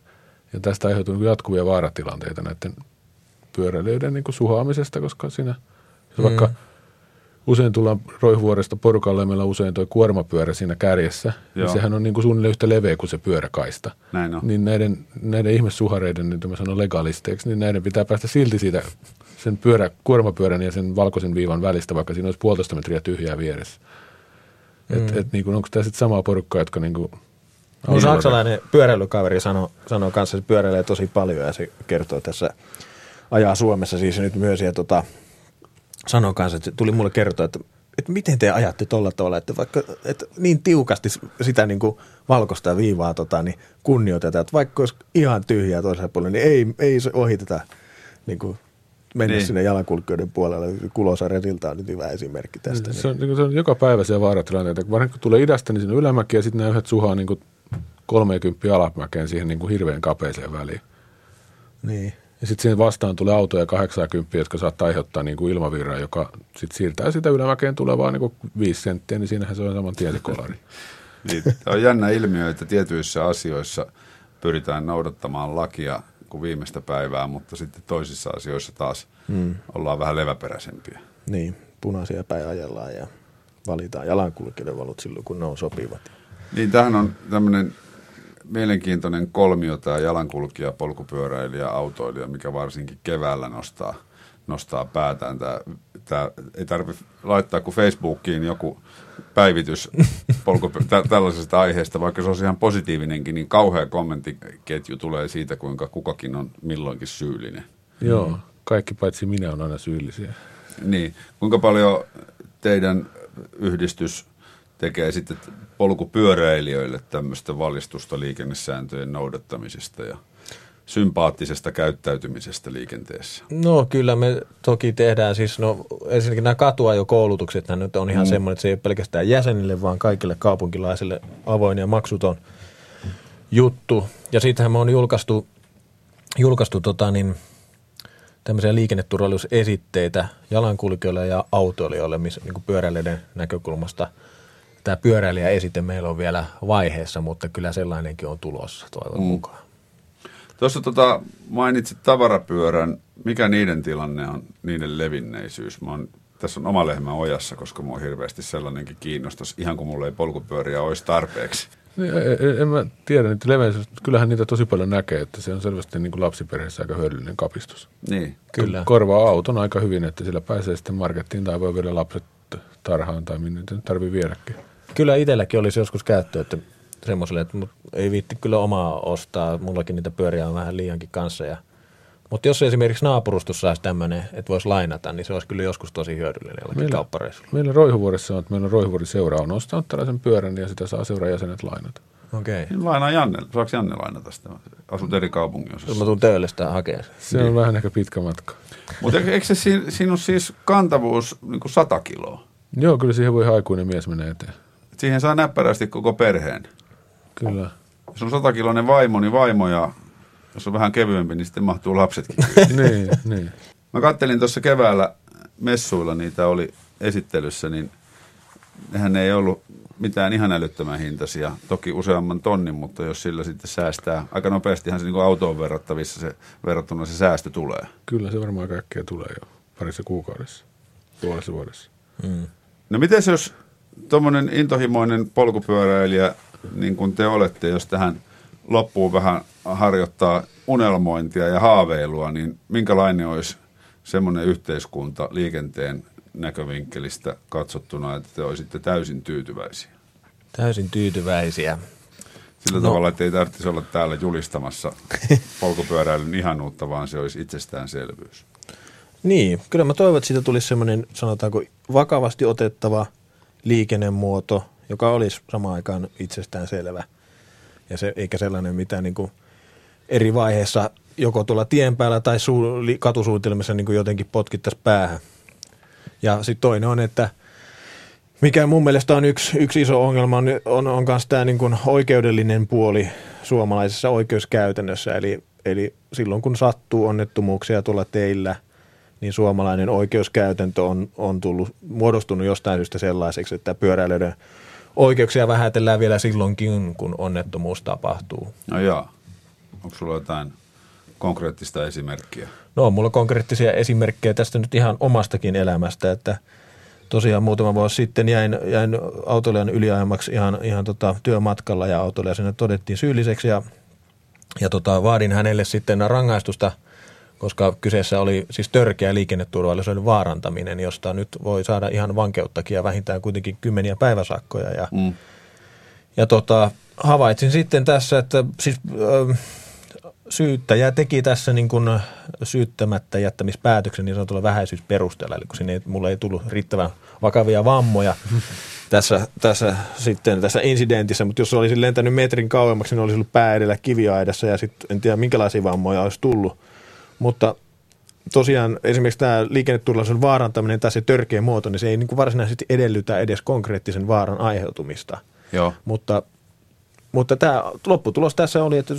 S4: Ja tästä aiheutuu niin jatkuvia vaaratilanteita näiden pyöräilijöiden niin kuin suhaamisesta, koska siinä jos vaikka
S3: Mm.
S4: Usein tullaan roihuvuoresta porukalle ja meillä on usein tuo kuormapyörä siinä kärjessä.
S2: Joo.
S4: Ja sehän on niin kuin suunnilleen yhtä leveä kuin se pyöräkaista.
S2: Näin on.
S4: Niin näiden, näiden ihmissuhareiden, niin mä sanon legalisteiksi, niin näiden pitää päästä silti siitä sen pyörä, kuormapyörän ja sen valkoisen viivan välistä, vaikka siinä olisi puolitoista metriä tyhjää vieressä. Et,
S3: Mm.
S4: et, niin kuin, onko tämä sitten samaa porukkaa, jotka niin kuin,
S3: Mun saksalainen pyöräilykaveri sanoi, sanoi kanssa, että se pyöräilee tosi paljon ja se kertoo tässä, ajaa Suomessa siis nyt myös ja tota, sanoi kanssa, että se tuli mulle kertoa, että, että miten te ajatte tuolla tavalla, että vaikka että niin tiukasti sitä niin kuin valkoista viivaa tota, niin kunnioitetaan, että vaikka olisi ihan tyhjää toisella puolella, niin ei, ei se ohiteta niin kuin mennä
S2: Niin.
S3: niin. sinne jalankulkijoiden puolelle. Kulosaaren silta on nyt hyvä esimerkki tästä.
S4: se, on, niin kuin, se on joka päivä siellä vaaratilanteita. Varsinkin kun tulee idästä, niin on ylämäki ja sitten nämä yhdet suhaa niin kuin 30 alamäkeen siihen niin kuin hirveän kapeeseen väliin.
S3: Niin.
S4: Ja sitten siihen vastaan tulee autoja 80, jotka saattaa aiheuttaa niin kuin ilmavirraa, joka sitten siirtää sitä ylämäkeen tulevaa niin kuin 5 senttiä, niin siinähän se on saman tien se kolari.
S2: Niin, on jännä ilmiö, että tietyissä asioissa pyritään noudattamaan lakia kuin viimeistä päivää, mutta sitten toisissa asioissa taas mm. ollaan vähän leväperäisempiä.
S3: Niin, punaisia päin ajellaan ja valitaan jalankulkijoiden valot silloin, kun ne on sopivat.
S2: Niin, tämähän on tämmöinen mielenkiintoinen kolmio, tämä jalankulkija, polkupyöräilijä, autoilija, mikä varsinkin keväällä nostaa, nostaa päätään. Tämä, tämä ei tarvitse laittaa kuin Facebookiin joku päivitys polkupy- tä- tällaisesta aiheesta, vaikka se olisi ihan positiivinenkin, niin kauhea kommenttiketju tulee siitä, kuinka kukakin on milloinkin syyllinen.
S4: Joo, kaikki paitsi minä on aina syyllisiä.
S2: Niin, kuinka paljon teidän yhdistys tekee sitten polkupyöräilijöille tämmöistä valistusta liikennesääntöjen noudattamisesta ja sympaattisesta käyttäytymisestä liikenteessä?
S3: No kyllä me toki tehdään siis, no ensinnäkin nämä katuajokoulutukset nyt on ihan mm. semmoinen, että se ei ole pelkästään jäsenille, vaan kaikille kaupunkilaisille avoin ja maksuton juttu. Ja siitähän me on julkaistu, julkaistu tota niin, tämmöisiä liikenneturvallisuusesitteitä jalankulkijoille ja autoilijoille, missä niin pyöräilijöiden näkökulmasta tämä pyöräilijäesite meillä on vielä vaiheessa, mutta kyllä sellainenkin on tulossa toivon mm. mukaan.
S2: Tuossa tota, mainitsit tavarapyörän. Mikä niiden tilanne on, niiden levinneisyys? Mä oon, tässä on oma lehmä ojassa, koska mua hirveästi sellainenkin kiinnostus, ihan kuin mulla ei polkupyöriä olisi tarpeeksi.
S4: Niin, en, en mä tiedä niitä levenneisyys. Kyllähän niitä tosi paljon näkee, että se on selvästi niin kuin lapsiperheessä aika hyödyllinen kapistus.
S2: Niin.
S4: Kyllä. Korvaa auton aika hyvin, että sillä pääsee sitten markettiin tai voi viedä lapset tarhaan tai minne tarvii viedäkin.
S3: Kyllä itselläkin olisi joskus käyttö, että semmoiselle, että ei viitti kyllä omaa ostaa. Mullakin niitä pyöriä on vähän liiankin kanssa. Ja, mutta jos esimerkiksi naapurustossa saisi tämmöinen, että voisi lainata, niin se olisi kyllä joskus tosi hyödyllinen jollakin meillä, kauppareissulla.
S4: Meillä Roihuvuodessa on, että meillä Roihuvuoden seura on ostanut tällaisen pyörän ja sitä saa seurajäsenet lainata.
S3: Okei. Okay.
S2: Niin lainaa Janne. Saako Janne lainata sitä? Asut eri kaupungin
S3: Mä tuun tööllestä hakemaan.
S4: Se on niin. vähän ehkä pitkä matka.
S2: Mutta eikö se siinä ole siis kantavuus niin kuin 100 kiloa?
S4: Joo, kyllä siihen voi aikuinen mies mennä eteen.
S2: Siihen saa näppärästi koko perheen.
S4: Kyllä.
S2: Jos on satakiloinen vaimo, niin vaimo ja jos on vähän kevyempi, niin sitten mahtuu lapsetkin.
S4: niin, niin.
S2: Mä kattelin tuossa keväällä messuilla, niitä oli esittelyssä, niin nehän ei ollut mitään ihan älyttömän hintaisia. Toki useamman tonnin, mutta jos sillä sitten säästää, aika nopeastihan se niin autoon verrattavissa se, verrattuna se säästö tulee.
S4: Kyllä se varmaan kaikkea tulee jo parissa kuukaudessa, puolessa vuodessa.
S2: Mm. No miten jos tuommoinen intohimoinen polkupyöräilijä niin kuin te olette, jos tähän loppuun vähän harjoittaa unelmointia ja haaveilua, niin minkälainen olisi semmoinen yhteiskunta liikenteen näkövinkkelistä katsottuna, että te olisitte täysin tyytyväisiä?
S3: Täysin tyytyväisiä.
S2: Sillä no. tavalla, että ei tarvitsisi olla täällä julistamassa polkupyöräilyn ihanuutta, vaan se olisi itsestäänselvyys.
S3: Niin, kyllä mä toivon, että siitä tulisi semmoinen, sanotaanko, vakavasti otettava liikennemuoto, joka olisi samaan aikaan itsestään selvä. Ja se, eikä sellainen, mitä niin kuin eri vaiheessa joko tuolla tien päällä tai su- katusuunnitelmassa niin kuin jotenkin potkittaisi päähän. Ja sitten toinen on, että mikä mun mielestä on yksi, yksi iso ongelma, on, on, on tämä niin kuin oikeudellinen puoli suomalaisessa oikeuskäytännössä. Eli, eli silloin kun sattuu onnettomuuksia tuolla teillä – niin suomalainen oikeuskäytäntö on, on tullut, muodostunut jostain syystä sellaiseksi, että pyöräilijöiden oikeuksia vähätellään vielä silloinkin, kun onnettomuus tapahtuu.
S2: No joo. Onko sulla jotain konkreettista esimerkkiä?
S3: No on mulla konkreettisia esimerkkejä tästä nyt ihan omastakin elämästä, että tosiaan muutama vuosi sitten jäin, jäin autoilijan yliajamaksi ihan, ihan tota työmatkalla ja autoilija sinne todettiin syylliseksi ja, ja tota, vaadin hänelle sitten rangaistusta – koska kyseessä oli siis törkeä liikenneturvallisuuden vaarantaminen, josta nyt voi saada ihan vankeuttakin ja vähintään kuitenkin kymmeniä päiväsakkoja. Ja, mm. ja tota, havaitsin sitten tässä, että siis, ö, syyttäjä teki tässä niin kuin syyttämättä jättämispäätöksen niin sanotulla vähäisyysperusteella, eli kun sinne ei, mulle ei tullut riittävän vakavia vammoja tässä, tässä, sitten, tässä incidentissä, mutta jos olisi lentänyt metrin kauemmaksi, niin olisi ollut pää edellä kiviaidassa ja sitten en tiedä minkälaisia vammoja olisi tullut. Mutta tosiaan esimerkiksi tämä liikenneturvallisuuden vaarantaminen tai se törkeä muoto, niin se ei niin kuin varsinaisesti edellytä edes konkreettisen vaaran aiheutumista.
S2: Joo.
S3: Mutta, mutta tämä lopputulos tässä oli, että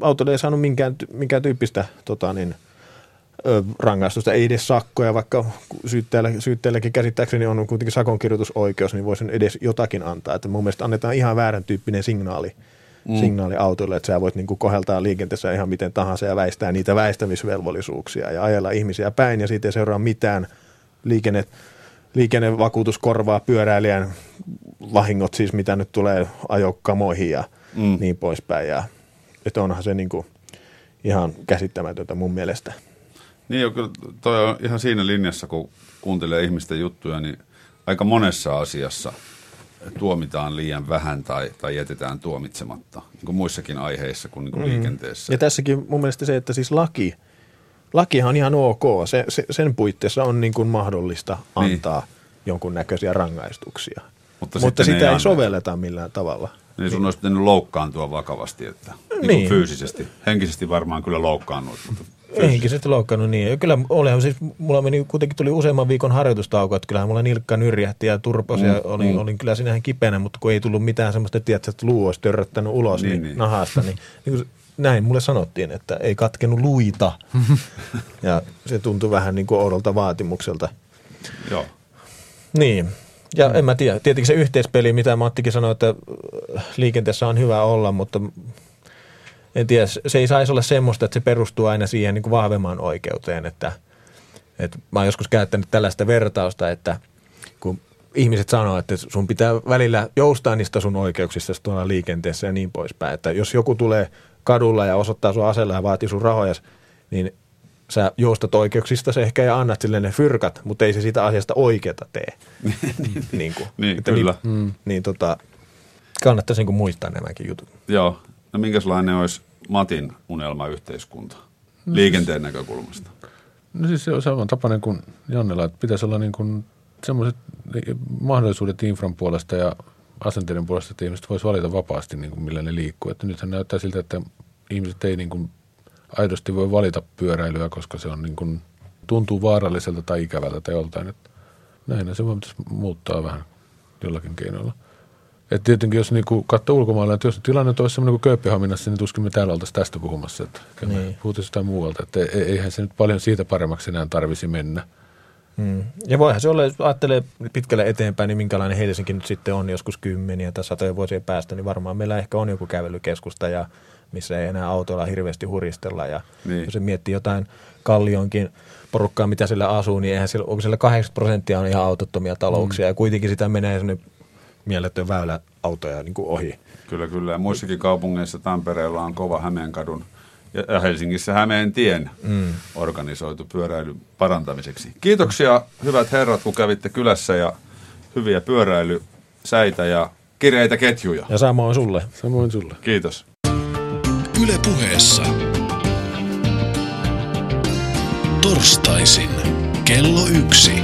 S3: auto ei saanut minkään, minkään tyyppistä tota niin, rangaistusta, ei edes sakkoja, vaikka syyttäjällä, syyttäjälläkin käsittääkseni on kuitenkin sakonkirjoitusoikeus, niin voisin edes jotakin antaa. Että mun mielestä annetaan ihan väärän tyyppinen signaali – mm. signaali autoille, että sä voit niin kuin koheltaa liikenteessä ihan miten tahansa ja väistää niitä väistämisvelvollisuuksia ja ajella ihmisiä päin ja siitä ei seuraa mitään liikenne, liikennevakuutus korvaa pyöräilijän vahingot siis, mitä nyt tulee ajokamoihin ja mm. niin poispäin. Ja, että onhan se niin kuin ihan käsittämätöntä mun mielestä.
S2: Niin jo, kyllä toi on ihan siinä linjassa, kun kuuntelee ihmisten juttuja, niin aika monessa asiassa – tuomitaan liian vähän tai, tai jätetään tuomitsematta, niin kuin muissakin aiheissa kuin, niin kuin mm. liikenteessä.
S3: Ja tässäkin mun mielestä se, että siis laki, lakihan on ihan ok. Se, se, sen puitteissa on niin kuin mahdollista niin. antaa niin. jonkun näköisiä rangaistuksia. Mutta, Mutta sitä ei, ei sovelleta millään tavalla.
S2: Niin sun olisi pitänyt loukkaantua vakavasti, että niin.
S3: Niin.
S2: fyysisesti. Henkisesti varmaan kyllä loukkaannut, mutta.
S3: Henkisesti loukkaannut niin. Ja kyllä olihan siis, mulla meni, kuitenkin tuli useamman viikon harjoitustauko, että kyllähän mulla nilkka nyrjähti ja turposi ja olin, olin kyllä siinä ihan kipeänä, mutta kun ei tullut mitään semmoista, tiedätkö, että luu olisi törröttänyt ulos
S2: Niin,
S3: niin,
S2: niin.
S3: nahasta, niin, niin näin mulle sanottiin, että ei katkenut luita. ja se tuntui vähän niin kuin oudolta vaatimukselta.
S2: Joo.
S3: Niin. Ja en mä tiedä. Tietenkin se yhteispeli, mitä Mattikin sanoi, että liikenteessä on hyvä olla, mutta en tiedä, se ei saisi olla semmoista, että se perustuu aina siihen niin kuin vahvemman oikeuteen. Että, että mä oon joskus käyttänyt tällaista vertausta, että kun ihmiset sanoo, että sun pitää välillä joustaa niistä sun oikeuksista tuolla liikenteessä ja niin poispäin. Että jos joku tulee kadulla ja osoittaa sun asella ja vaatii sun rahoja, niin sä joustat oikeuksista se ehkä ja annat sille ne fyrkat, mutta ei se siitä asiasta oikeata tee. niin, kuin,
S2: Niin,
S3: että
S2: kyllä.
S3: Niin, niin tota, kannattaisi niin kuin muistaa nämäkin jutut.
S2: Joo. No minkälainen olisi Matin unelmayhteiskunta liikenteen näkökulmasta?
S4: No siis se on saman tapainen kuin Jannella, että pitäisi olla niin semmoiset mahdollisuudet infran puolesta ja asenteiden puolesta, että ihmiset voisi valita vapaasti, niin kuin millä ne liikkuu. Että nythän näyttää siltä, että ihmiset ei niin kuin aidosti voi valita pyöräilyä, koska se on niin kuin, tuntuu vaaralliselta tai ikävältä tai joltain. Että näin se voi muuttaa vähän jollakin keinoilla. Et tietenkin jos niinku katsoo ulkomailla, että jos tilanne olisi semmoinen kuin Kööpenhaminassa, niin tuskin me täällä oltaisiin tästä puhumassa. Että niin. Puhutaan jostain muualta. Että e- eihän se nyt paljon siitä paremmaksi enää tarvisi mennä.
S3: Mm. Ja voihan se olla, jos ajattelee pitkälle eteenpäin, niin minkälainen Helsinki nyt sitten on joskus kymmeniä tai satoja vuosien päästä, niin varmaan meillä ehkä on joku kävelykeskusta ja missä ei enää autoilla hirveästi huristella. Ja Niin. jos se miettii jotain Kallionkin porukkaa, mitä sillä asuu, niin eihän sillä, onko sillä 80 prosenttia on ihan autottomia talouksia mm. ja kuitenkin sitä menee sellainen mieletön väylä autoja niin kuin ohi.
S2: Kyllä, kyllä. Ja muissakin kaupungeissa Tampereella on kova Hämeenkadun ja- ja Helsingissä Hämeen tien mm. organisoitu pyöräilyn parantamiseksi. Kiitoksia hyvät herrat, kun kävitte kylässä ja hyviä pyöräilysäitä ja kireitä ketjuja.
S3: Ja samoin sulle.
S4: Samoin sulle.
S2: Kiitos.
S1: Yle puheessa. Torstaisin kello yksi.